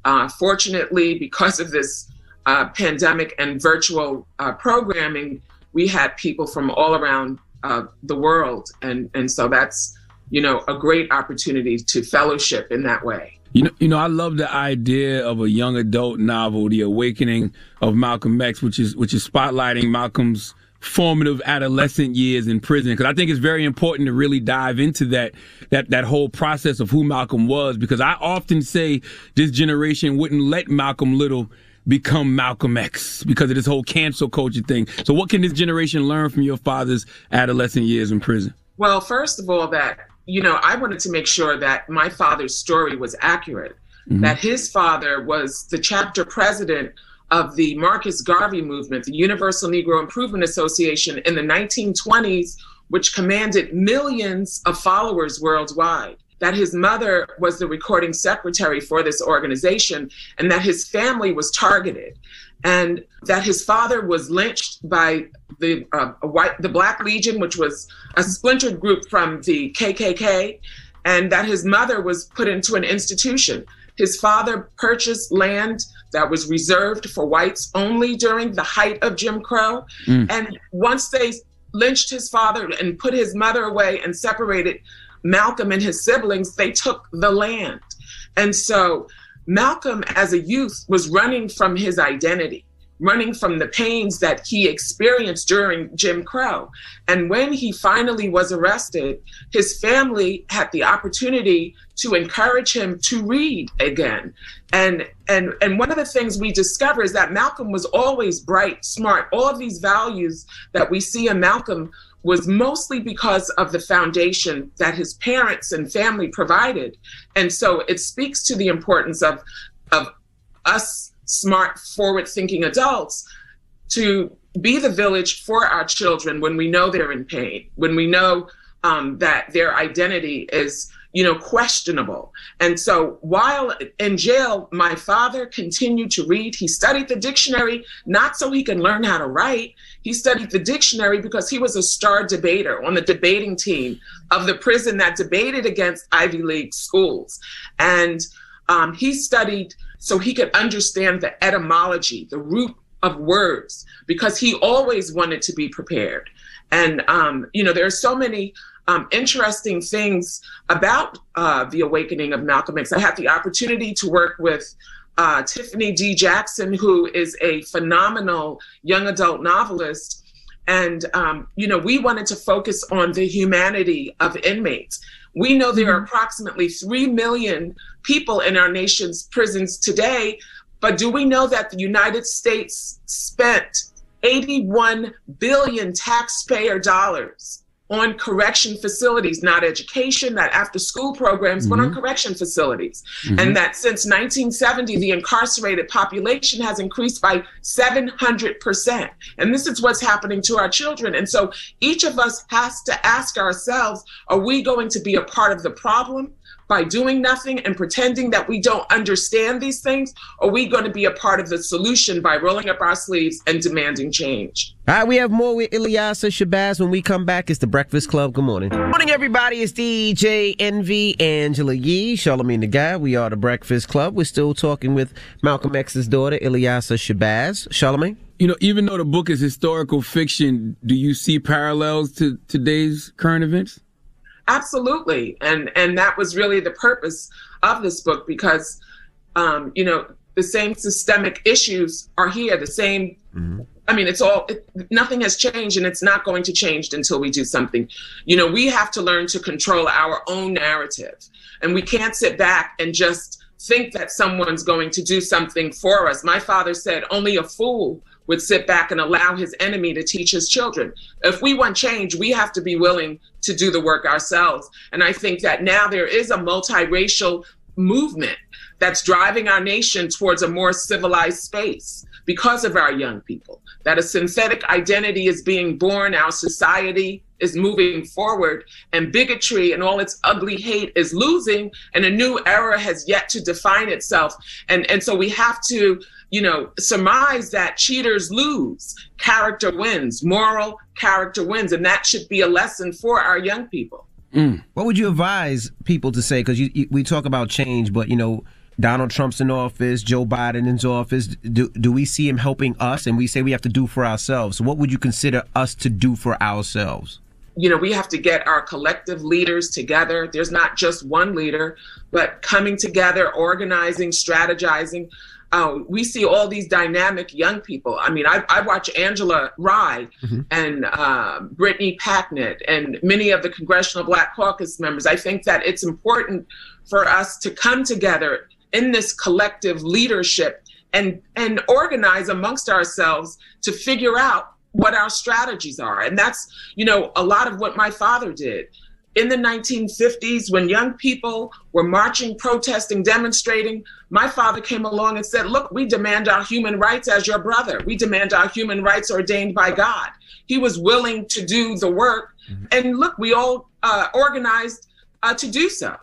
Speaker 34: uh, fortunately, because of this uh, pandemic and virtual uh, programming, we had people from all around uh, the world. And, and so that's, you know, a great opportunity to fellowship in that way.
Speaker 10: You know, you know, I love the idea of a young adult novel, The Awakening of Malcolm X, which is which is spotlighting Malcolm's formative adolescent years in prison because I think it's very important to really dive into that that that whole process of who Malcolm was because I often say this generation wouldn't let Malcolm Little become Malcolm X because of this whole cancel culture thing. So what can this generation learn from your father's adolescent years in prison?
Speaker 34: Well, first of all that you know, I wanted to make sure that my father's story was accurate. Mm-hmm. That his father was the chapter president of the Marcus Garvey movement, the Universal Negro Improvement Association in the 1920s, which commanded millions of followers worldwide. That his mother was the recording secretary for this organization, and that his family was targeted, and that his father was lynched by the uh, white, the Black Legion, which was a splintered group from the KKK, and that his mother was put into an institution. His father purchased land that was reserved for whites only during the height of Jim Crow. Mm. And once they lynched his father and put his mother away and separated Malcolm and his siblings, they took the land. And so Malcolm, as a youth, was running from his identity running from the pains that he experienced during Jim Crow. And when he finally was arrested, his family had the opportunity to encourage him to read again. And and and one of the things we discover is that Malcolm was always bright, smart. All of these values that we see in Malcolm was mostly because of the foundation that his parents and family provided. And so it speaks to the importance of of us smart, forward thinking adults to be the village for our children when we know they're in pain, when we know um, that their identity is you know, questionable. And so while in jail, my father continued to read. He studied the dictionary, not so he can learn how to write. He studied the dictionary because he was a star debater on the debating team of the prison that debated against Ivy League schools. And um, he studied so he could understand the etymology, the root of words, because he always wanted to be prepared. And, um, you know, there are so many um, interesting things about uh, the awakening of Malcolm X. I had the opportunity to work with uh, Tiffany D. Jackson, who is a phenomenal young adult novelist. And, um, you know, we wanted to focus on the humanity of inmates. We know there are mm-hmm. approximately 3 million people in our nation's prisons today, but do we know that the United States spent 81 billion taxpayer dollars on correction facilities, not education, not after school programs, mm-hmm. but on mm-hmm. correction facilities. Mm-hmm. And that since 1970, the incarcerated population has increased by 700%. And this is what's happening to our children. And so each of us has to ask ourselves are we going to be a part of the problem? By doing nothing and pretending that we don't understand these things? Or are we going to be a part of the solution by rolling up our sleeves and demanding change?
Speaker 9: All right, we have more with Ilyasah Shabazz when we come back. It's the Breakfast Club. Good morning. Good morning, everybody. It's DJ Envy, Angela Yee, Charlamagne the God. We are the Breakfast Club. We're still talking with Malcolm X's daughter, Ilyasah Shabazz. Charlamagne?
Speaker 10: You know, even though the book is historical fiction, do you see parallels to today's current events?
Speaker 34: Absolutely, and and that was really the purpose of this book because, um, you know, the same systemic issues are here. The same. Mm-hmm. I mean, it's all. It, nothing has changed, and it's not going to change until we do something. You know, we have to learn to control our own narrative, and we can't sit back and just think that someone's going to do something for us. My father said, "Only a fool would sit back and allow his enemy to teach his children. If we want change, we have to be willing to do the work ourselves. And I think that now there is a multiracial movement that's driving our nation towards a more civilized space because of our young people. That a synthetic identity is being born, our society is moving forward, and bigotry and all its ugly hate is losing, and a new era has yet to define itself. And, and so we have to you know, surmise that cheaters lose, character wins, moral character wins, and that should be a lesson for our young people.
Speaker 9: Mm. What would you advise people to say? Because we talk about change, but you know, Donald Trump's in office, Joe Biden in office. Do do we see him helping us? And we say we have to do for ourselves. So what would you consider us to do for ourselves?
Speaker 34: You know, we have to get our collective leaders together. There's not just one leader, but coming together, organizing, strategizing. Uh, we see all these dynamic young people. I mean, I, I watch Angela Rye mm-hmm. and uh, Brittany Packnett and many of the Congressional Black Caucus members. I think that it's important for us to come together in this collective leadership and and organize amongst ourselves to figure out what our strategies are. And that's, you know, a lot of what my father did in the 1950s, when young people were marching, protesting, demonstrating, my father came along and said, Look, we demand our human rights as your brother. We demand our human rights ordained by God. He was willing to do the work. Mm-hmm. And look, we all uh, organized uh, to do so.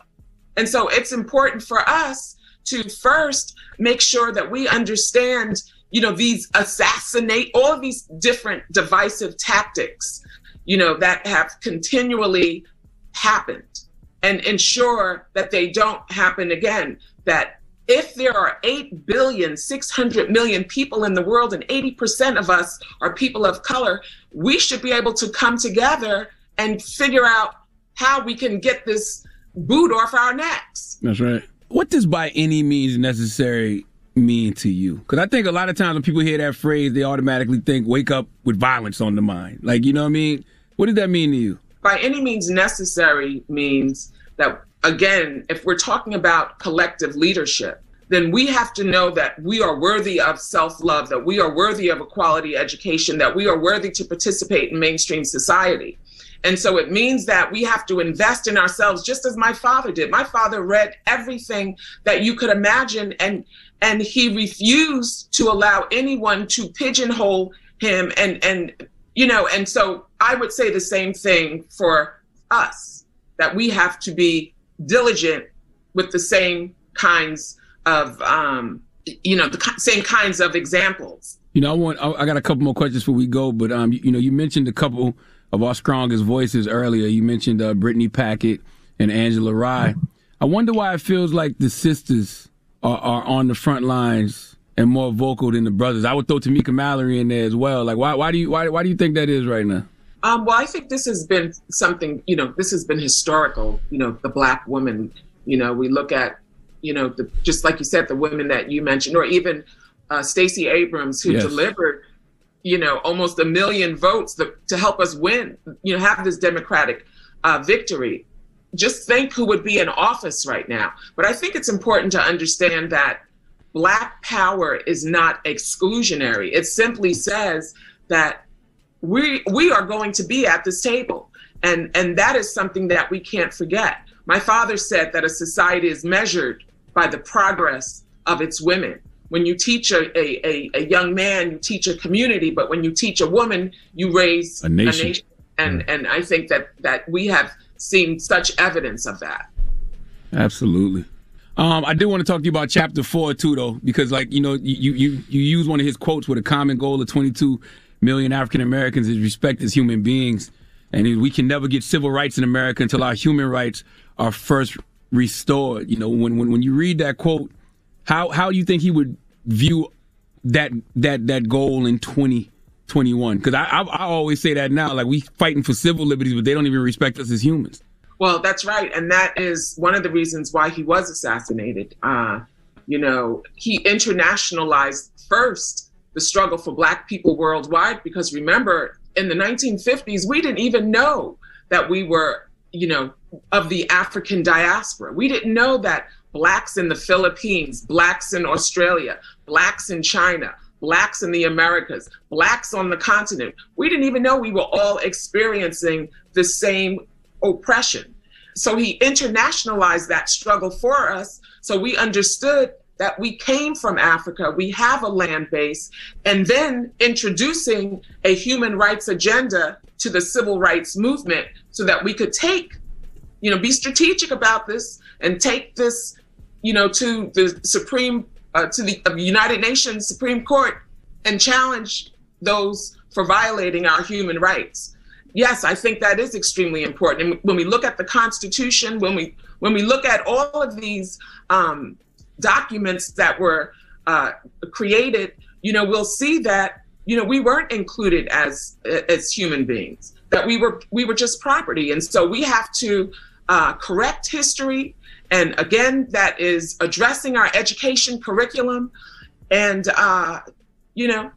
Speaker 34: And so it's important for us to first make sure that we understand, you know, these assassinate, all of these different divisive tactics, you know, that have continually happened and ensure that they don't happen again. That if there are 8 billion, 600 million people in the world and 80% of us are people of color, we should be able to come together and figure out how we can get this boot off our necks.
Speaker 10: That's right. What does by any means necessary mean to you? Because I think a lot of times when people hear that phrase, they automatically think wake up with violence on the mind. Like, you know what I mean? What does that mean to you?
Speaker 34: by any means necessary means that, again, if we're talking about collective leadership, then we have to know that we are worthy of self love, that we are worthy of a quality education, that we are worthy to participate in mainstream society. And so it means that we have to invest in ourselves just as my father did. My father read everything that you could imagine and and he refused to allow anyone to pigeonhole him and and you know and so i would say the same thing for us that we have to be diligent with the same kinds of um you know the same kinds of examples.
Speaker 10: You know i want i got a couple more questions before we go but um you, you know you mentioned a couple of our strongest voices earlier. You mentioned uh, brittany packnett and angela rye. I wonder why it feels like the sisters are, are on the front lines and more vocal than the brothers. I would throw Tamika Mallory in there as well. Like, why, why do you, why, why do you think that is right now?
Speaker 34: Um, well, I think this has been something, you know, this has been historical, you know, the black woman, you know, we look at, you know, the, just like you said, the women that you mentioned, or even uh, Stacey Abrams, who yes. delivered, you know, almost a million votes to, to help us win, you know, have this democratic uh, victory just think who would be in office right now. But I think it's important to understand that Black power is not exclusionary. It simply says that we we are going to be at this table, and and that is something that we can't forget. My father said that a society is measured by the progress of its women. When you teach a, a, a, young man, you teach a community, but when you teach a woman, you raise
Speaker 10: a nation. A nation.
Speaker 34: And mm. and I think that that we have seen such evidence of that.
Speaker 10: Absolutely. Um, I do want to talk to you about chapter four too, though, because like you know, you you you use one of his quotes with a common goal of 22 million African Americans is respect as human beings, and we can never get civil rights in America until our human rights are first restored. You know, when when when you read that quote, how how do you think he would view that that that goal in 20 21 because I, I, I always say that now like we fighting for civil liberties but they don't even respect us as humans.
Speaker 34: Well that's right and that is one of the reasons why he was assassinated. Uh, you know he internationalized first the struggle for black people worldwide because remember in the 1950s we didn't even know that we were you know of the african diaspora. We didn't know that blacks in the philippines blacks in australia blacks in china blacks in the Americas, blacks on the continent. We didn't even know we were all experiencing the same oppression. So he internationalized that struggle for us. So we understood that we came from Africa, we have a land base, and then introducing a human rights agenda to the civil rights movement so that we could take, you know, be strategic about this and take this, you know, to the Supreme uh, to the United Nations Supreme Court and challenge those for violating our human rights. Yes, I think that is extremely important. And when we look at the Constitution, when we when we look at all of these um, documents that were uh, created, you know, we'll see that you know we weren't included as as human beings. That we were we were just property, and so we have to uh, correct history and again, that is addressing our education curriculum. And, uh, you know,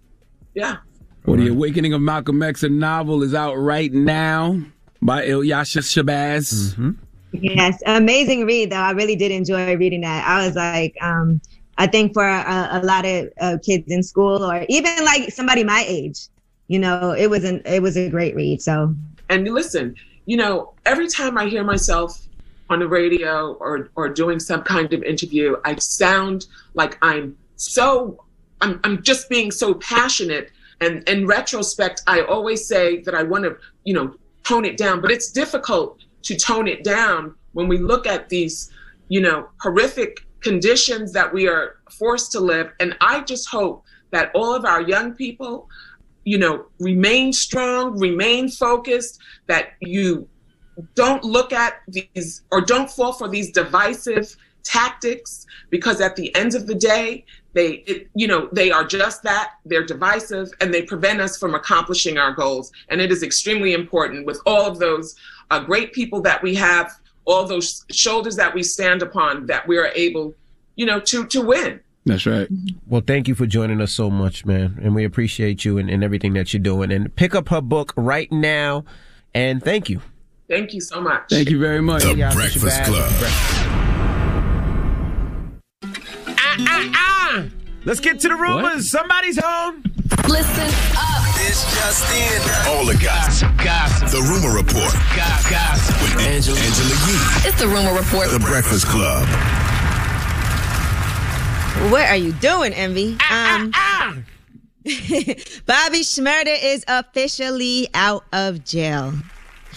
Speaker 34: yeah.
Speaker 10: Well, The Awakening of Malcolm X, a novel, is out right now by Ilyasah Shabazz. Mm-hmm.
Speaker 11: Yes, amazing read, though. I really did enjoy reading that. I was like, um, I think for a, a lot of uh, kids in school or even like somebody my age, you know, it was an it was a great read. So,
Speaker 34: and listen, you know, every time I hear myself on the radio or or doing some kind of interview, I sound like I'm so I'm I'm just being so passionate. And in retrospect, I always say that I want to, you know, tone it down, but it's difficult to tone it down when we look at these, you know, horrific conditions that we are forced to live. And I just hope that all of our young people, you know, remain strong, remain focused, that you don't look at these or don't fall for these divisive tactics because at the end of the day they it, you know they are just that they're divisive and they prevent us from accomplishing our goals and it is extremely important with all of those uh, great people that we have all those shoulders that we stand upon that we are able you know to to win
Speaker 10: that's right.
Speaker 9: Well, thank you for joining us so much, man. And we appreciate you and, and everything that you're doing. And pick up her book right now. And thank you.
Speaker 34: Thank you so much.
Speaker 10: Thank you very much.
Speaker 1: The Breakfast Club.
Speaker 9: Ah, ah, ah. Let's get to the rumors. What? Somebody's home.
Speaker 2: Listen up. It's just in.
Speaker 1: All the gossip. Gossip. The Rumor Report.
Speaker 2: Gossip. gossip.
Speaker 1: With Angela. Angela Yee.
Speaker 2: It's the Rumor Report.
Speaker 1: The Breakfast Club.
Speaker 11: What are you doing, Envy?
Speaker 9: Ah,
Speaker 11: Um, [laughs] Bobby Shmurda is officially out of jail.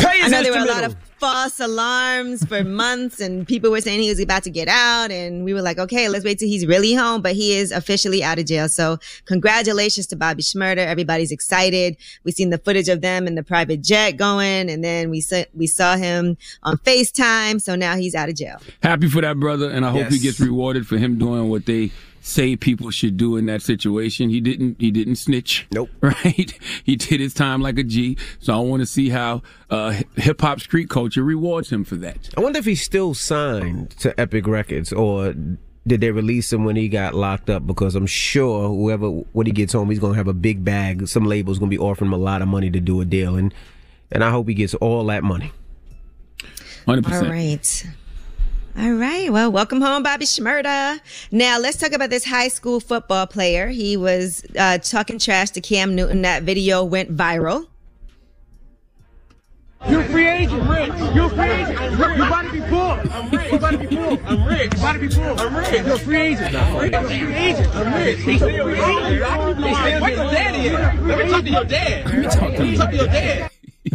Speaker 9: Pay
Speaker 11: I know there were a lot of false alarms for months, and people were saying he was about to get out, and we were like, okay, let's wait till he's really home. But he is officially out of jail. So congratulations to Bobby Shmurda. Everybody's excited. We seen the footage of them in the private jet going, and then we saw we saw him on Facetime. So now he's out of jail.
Speaker 10: Happy for that brother, and I hope he gets rewarded for him doing what they say people should do in that situation. He didn't. He didn't snitch.
Speaker 9: Nope. [laughs]
Speaker 10: Right. He did his time like a G. So I want to see how uh, hip hop street culture rewards him for that.
Speaker 9: I wonder if he's still signed to Epic Records or did they release him when he got locked up? Because I'm sure whoever when he gets home, he's gonna have a big bag. Some label's gonna be offering him a lot of money to do a deal, and and I hope he gets all that money.
Speaker 10: 100%.
Speaker 11: All right. All right. Well, welcome home, Bobby Shmurda. Now let's talk about this high school football player. He was uh, talking trash to Cam Newton. That video went viral.
Speaker 35: You're a free agent, Rick. You're a free agent. You about to be poor. I'm rich. You about to be poor. I'm rich. You about to be poor. I'm rich. You're a free agent. You're a free agent. I'm rich. He's still a free agent. Where your daddy is? Let me talk to your dad. Let me talk to your dad. [laughs]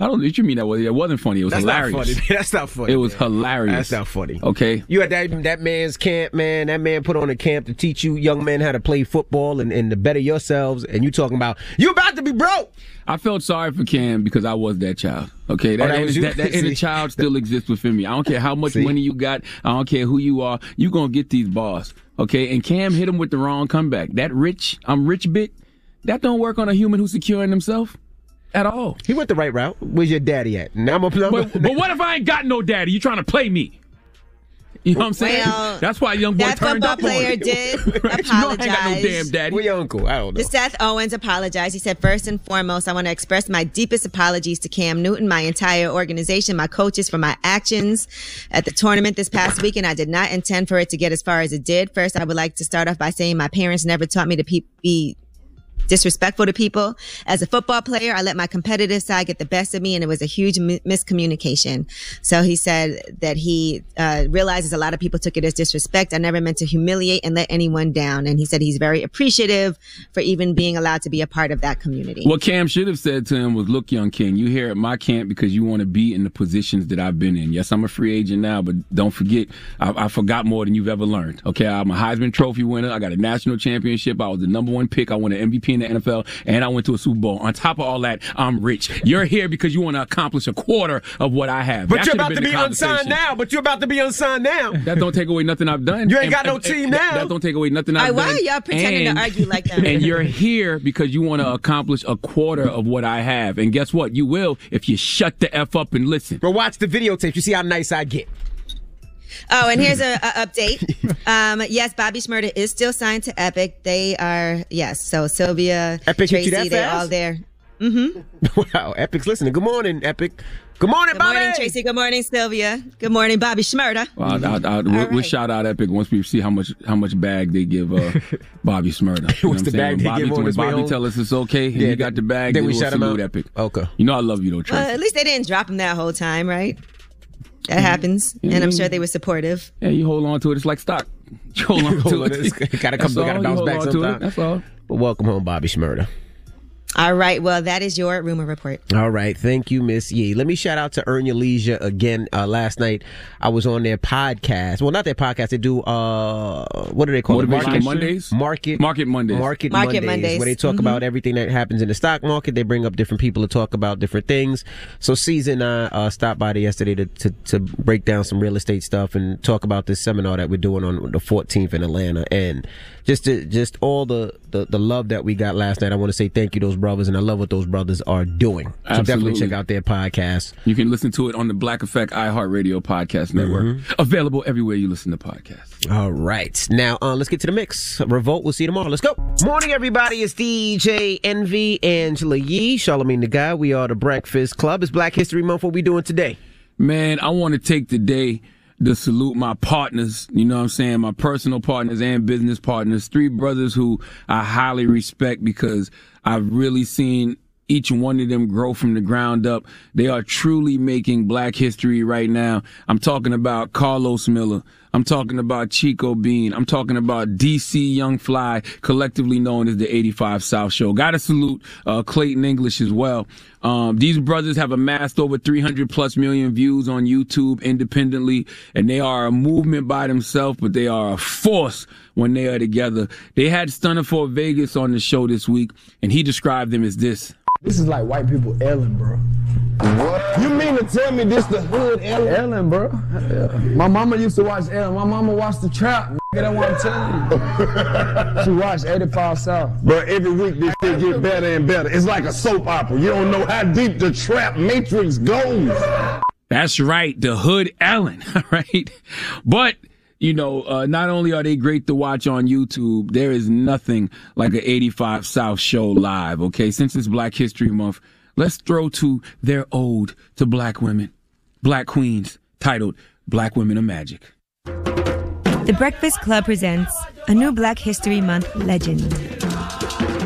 Speaker 10: I don't. What you mean that was? It wasn't funny. It was
Speaker 9: That's not
Speaker 10: hilarious.
Speaker 9: funny. [laughs] That's not funny.
Speaker 10: It was hilarious.
Speaker 9: That's not funny.
Speaker 10: Okay.
Speaker 9: You at that that man's camp, man. That man put on a camp to teach you young men how to play football and, and to better yourselves. And you talking about you about to be broke.
Speaker 10: I felt sorry for Cam because I was that child. Okay, that,
Speaker 9: Oh, that
Speaker 10: inner, that, that [laughs] inner child still exists within me. I don't care how much
Speaker 9: See?
Speaker 10: money you got. I don't care who you are. You gonna get these bars. Okay, and Cam hit him with the wrong comeback. That rich, I'm rich bit. That don't work on a human who's securing himself at all.
Speaker 9: He went the right route. Where's your daddy at? Now I'm a,
Speaker 10: But, but what if I ain't got no daddy? You trying to play me? You know what I'm saying?
Speaker 11: Well,
Speaker 10: That's why young boy
Speaker 11: that
Speaker 10: turned
Speaker 11: football
Speaker 10: up
Speaker 11: player
Speaker 10: on it.
Speaker 11: did
Speaker 10: Right? [laughs] You know I ain't got no
Speaker 11: apologize.
Speaker 10: damn daddy.
Speaker 9: Where your uncle? I don't know.
Speaker 11: The Seth Owens apologized. He said, first and foremost, I want to express my deepest apologies to Cam Newton, my entire organization, my coaches for my actions at the tournament this past weekend. I did not intend for it to get as far as it did. First, I would like to start off by saying my parents never taught me to pe- be disrespectful to people. As a football player, I let my competitive side get the best of me and it was a huge mi- miscommunication. So he said that he uh, realizes a lot of people took it as disrespect. I never meant to humiliate and let anyone down. And he said he's very appreciative for even being allowed to be a part of that community.
Speaker 10: What Cam should have said to him was, "Look, young king, you here at my camp because you want to be in the positions that I've been in. Yes, I'm a free agent now, but don't forget, I, I forgot more than you've ever learned. Okay, I'm a Heisman Trophy winner. I got a national championship. I was the number one pick. I won an MVP in the NFL, and I went to a Super Bowl. On top of all that, I'm rich. You're here because you want to accomplish a quarter of what I have.
Speaker 9: But
Speaker 10: That
Speaker 9: you're about to be unsigned now. But you're about to be unsigned now.
Speaker 10: That don't take away nothing I've done.
Speaker 9: You ain't
Speaker 10: And-
Speaker 9: got no
Speaker 10: and-
Speaker 9: team
Speaker 10: and
Speaker 9: now.
Speaker 10: That don't take away nothing I've
Speaker 11: right,
Speaker 10: done.
Speaker 11: why are y'all pretending to argue like that?
Speaker 10: And you're here because you want to accomplish a quarter of what I have. And guess what? You will if you shut the f up and listen.
Speaker 9: But watch the videotape. You see how nice I get.
Speaker 11: Oh, and here's a, [laughs] a update. Um, yes, Bobby Shmurda is still signed to Epic. They are, yes. So Sylvia,
Speaker 9: Epic
Speaker 11: Tracy,
Speaker 9: you that
Speaker 11: they're
Speaker 9: fast?
Speaker 11: all there. Mm-hmm. [laughs]
Speaker 9: wow, Epic's listening. Good morning, Epic. Good morning,
Speaker 11: Good
Speaker 9: Bobby.
Speaker 11: morning, Tracy. Good morning, Sylvia. Good morning, Bobby Shmurda.
Speaker 10: Well, I, I, I, we'll, we'll shout out Epic once we see how much how much bag they give uh, [laughs] Bobby Shmurda. You know
Speaker 9: What's
Speaker 10: what
Speaker 9: the
Speaker 10: saying?
Speaker 9: bag they
Speaker 10: Bobby,
Speaker 9: give on
Speaker 10: when Bobby tell us it's okay, and
Speaker 9: Yeah,
Speaker 10: he got the bag.
Speaker 9: then
Speaker 10: then
Speaker 9: we
Speaker 10: we'll
Speaker 9: him out?
Speaker 10: Epic.
Speaker 9: Okay.
Speaker 10: You know I love you though, Tracy.
Speaker 11: Well, at least they didn't drop him that whole time, right? That
Speaker 9: Mm-hmm.
Speaker 11: happens, and I'm sure they were supportive.
Speaker 10: yeah, you hold on to it. It's like stock. You hold on [laughs] to it.
Speaker 9: it's gotta
Speaker 10: That's
Speaker 9: come- gotta bounce back
Speaker 10: to
Speaker 9: sometime.
Speaker 10: it. That's all.
Speaker 9: Well, welcome home, Bobby Shmurda.
Speaker 11: All right. Well, that is your rumor report.
Speaker 9: All right, thank you, Miss Yee. Let me shout out to Earn Your Leisure again. Uh, last night I was on their podcast. Well, not their podcast. They do uh, what do they call
Speaker 10: Motivational
Speaker 9: it? Market-
Speaker 10: Mondays?
Speaker 9: Market
Speaker 10: Market Mondays.
Speaker 9: Market,
Speaker 11: Market
Speaker 9: Mondays,
Speaker 11: Mondays.
Speaker 9: where they talk
Speaker 11: Mhm.
Speaker 9: about everything that happens in the stock market. They bring up different people to talk about different things. So Cesar and I uh, stopped by there yesterday to, to to break down some real estate stuff and talk about this seminar that we're doing on the 14th in Atlanta and just to, just all the, the the love that we got last night. I want to say thank you to those brothers and I love what those brothers are doing. So definitely check out their podcast.
Speaker 10: You can listen to it on the Black Effect iHeartRadio podcast network.
Speaker 9: Mm-hmm.
Speaker 10: Available everywhere you listen to podcasts.
Speaker 9: All right. Now, uh, let's get to the mix. Revolt, we'll see you tomorrow. Let's go. Morning, everybody. It's DJ Envy, Angela Yee, Charlamagne the God. We are the Breakfast Club. It's Black History Month. What we doing today?
Speaker 10: Man, I want to take the day to salute my partners, you know what I'm saying? My personal partners and business partners. Three brothers who I highly respect because I've really seen each one of them grow from the ground up. They are truly making black history right now. I'm talking about Carlos Miller. I'm talking about Chico Bean. I'm talking about DC Young Fly, collectively known as the 85 South Show. Gotta salute uh, Clayton English as well. Um, these brothers have amassed over 300 plus million views on YouTube independently, and they are a movement by themselves, but they are a force when they are together. They had Stunna 4 Vegas on the show this week, and he described them as this.
Speaker 35: This is like white people Ellen, bro.
Speaker 36: What? You mean to tell me this the hood Ellen?
Speaker 35: Ellen, bro. My mama used to watch Ellen. My mama watched The Trap. Nigga, that's what I'm telling you. [laughs] she watched 85 South.
Speaker 36: But every week this shit get better and better. It's like a soap opera. You don't know how deep the trap matrix goes.
Speaker 10: That's right, the Hood Ellen, [laughs] right? But you know, uh, not only are they great to watch on YouTube, there is nothing like an 85 South show live. Okay, since it's Black History Month, let's throw to their ode to black women, black queens, titled "Black Women of Magic."
Speaker 6: The Breakfast Club presents a new Black History Month legend.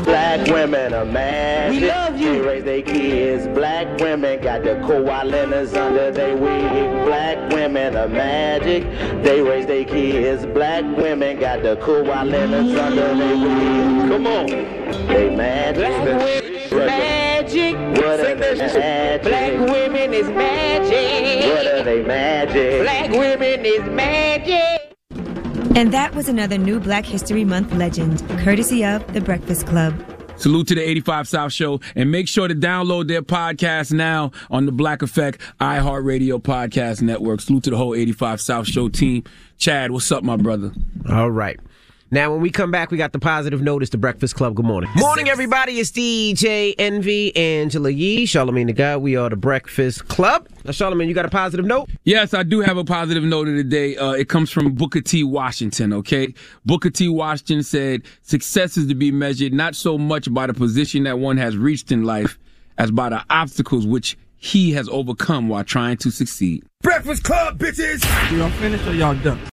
Speaker 37: Black women are mad.
Speaker 38: We love you.
Speaker 37: They raise their kids. Black women got the koalas under their wig. Black women are magic. They raise their kids. Black women got the koalas under their wig. Come on. They magic.
Speaker 38: Black women is magic.
Speaker 37: What are they
Speaker 38: this shit.
Speaker 37: magic?
Speaker 38: Black women is magic.
Speaker 37: What are they magic?
Speaker 38: Black women is magic.
Speaker 6: And that was another new Black History Month legend, courtesy of The Breakfast Club.
Speaker 10: Salute to the 85 South Show and make sure to download their podcast now on the Black Effect iHeartRadio Podcast Network. Salute to the whole 85 South Show team. Chad, what's up, my brother?
Speaker 9: All right. Now, when we come back, we got the positive notice, the Breakfast Club. Good morning. Morning, everybody. It's DJ Envy, Angela Yee, Charlamagne the God. We are the Breakfast Club. Now, Charlamagne, you got a positive note?
Speaker 10: Yes, I do have a positive note of the day. Uh, it comes from Booker T. Washington, okay? Booker T. Washington said, success is to be measured not so much by the position that one has reached in life as by the obstacles which he has overcome while trying to succeed.
Speaker 2: Breakfast Club, bitches!
Speaker 3: Y'all finished or y'all done?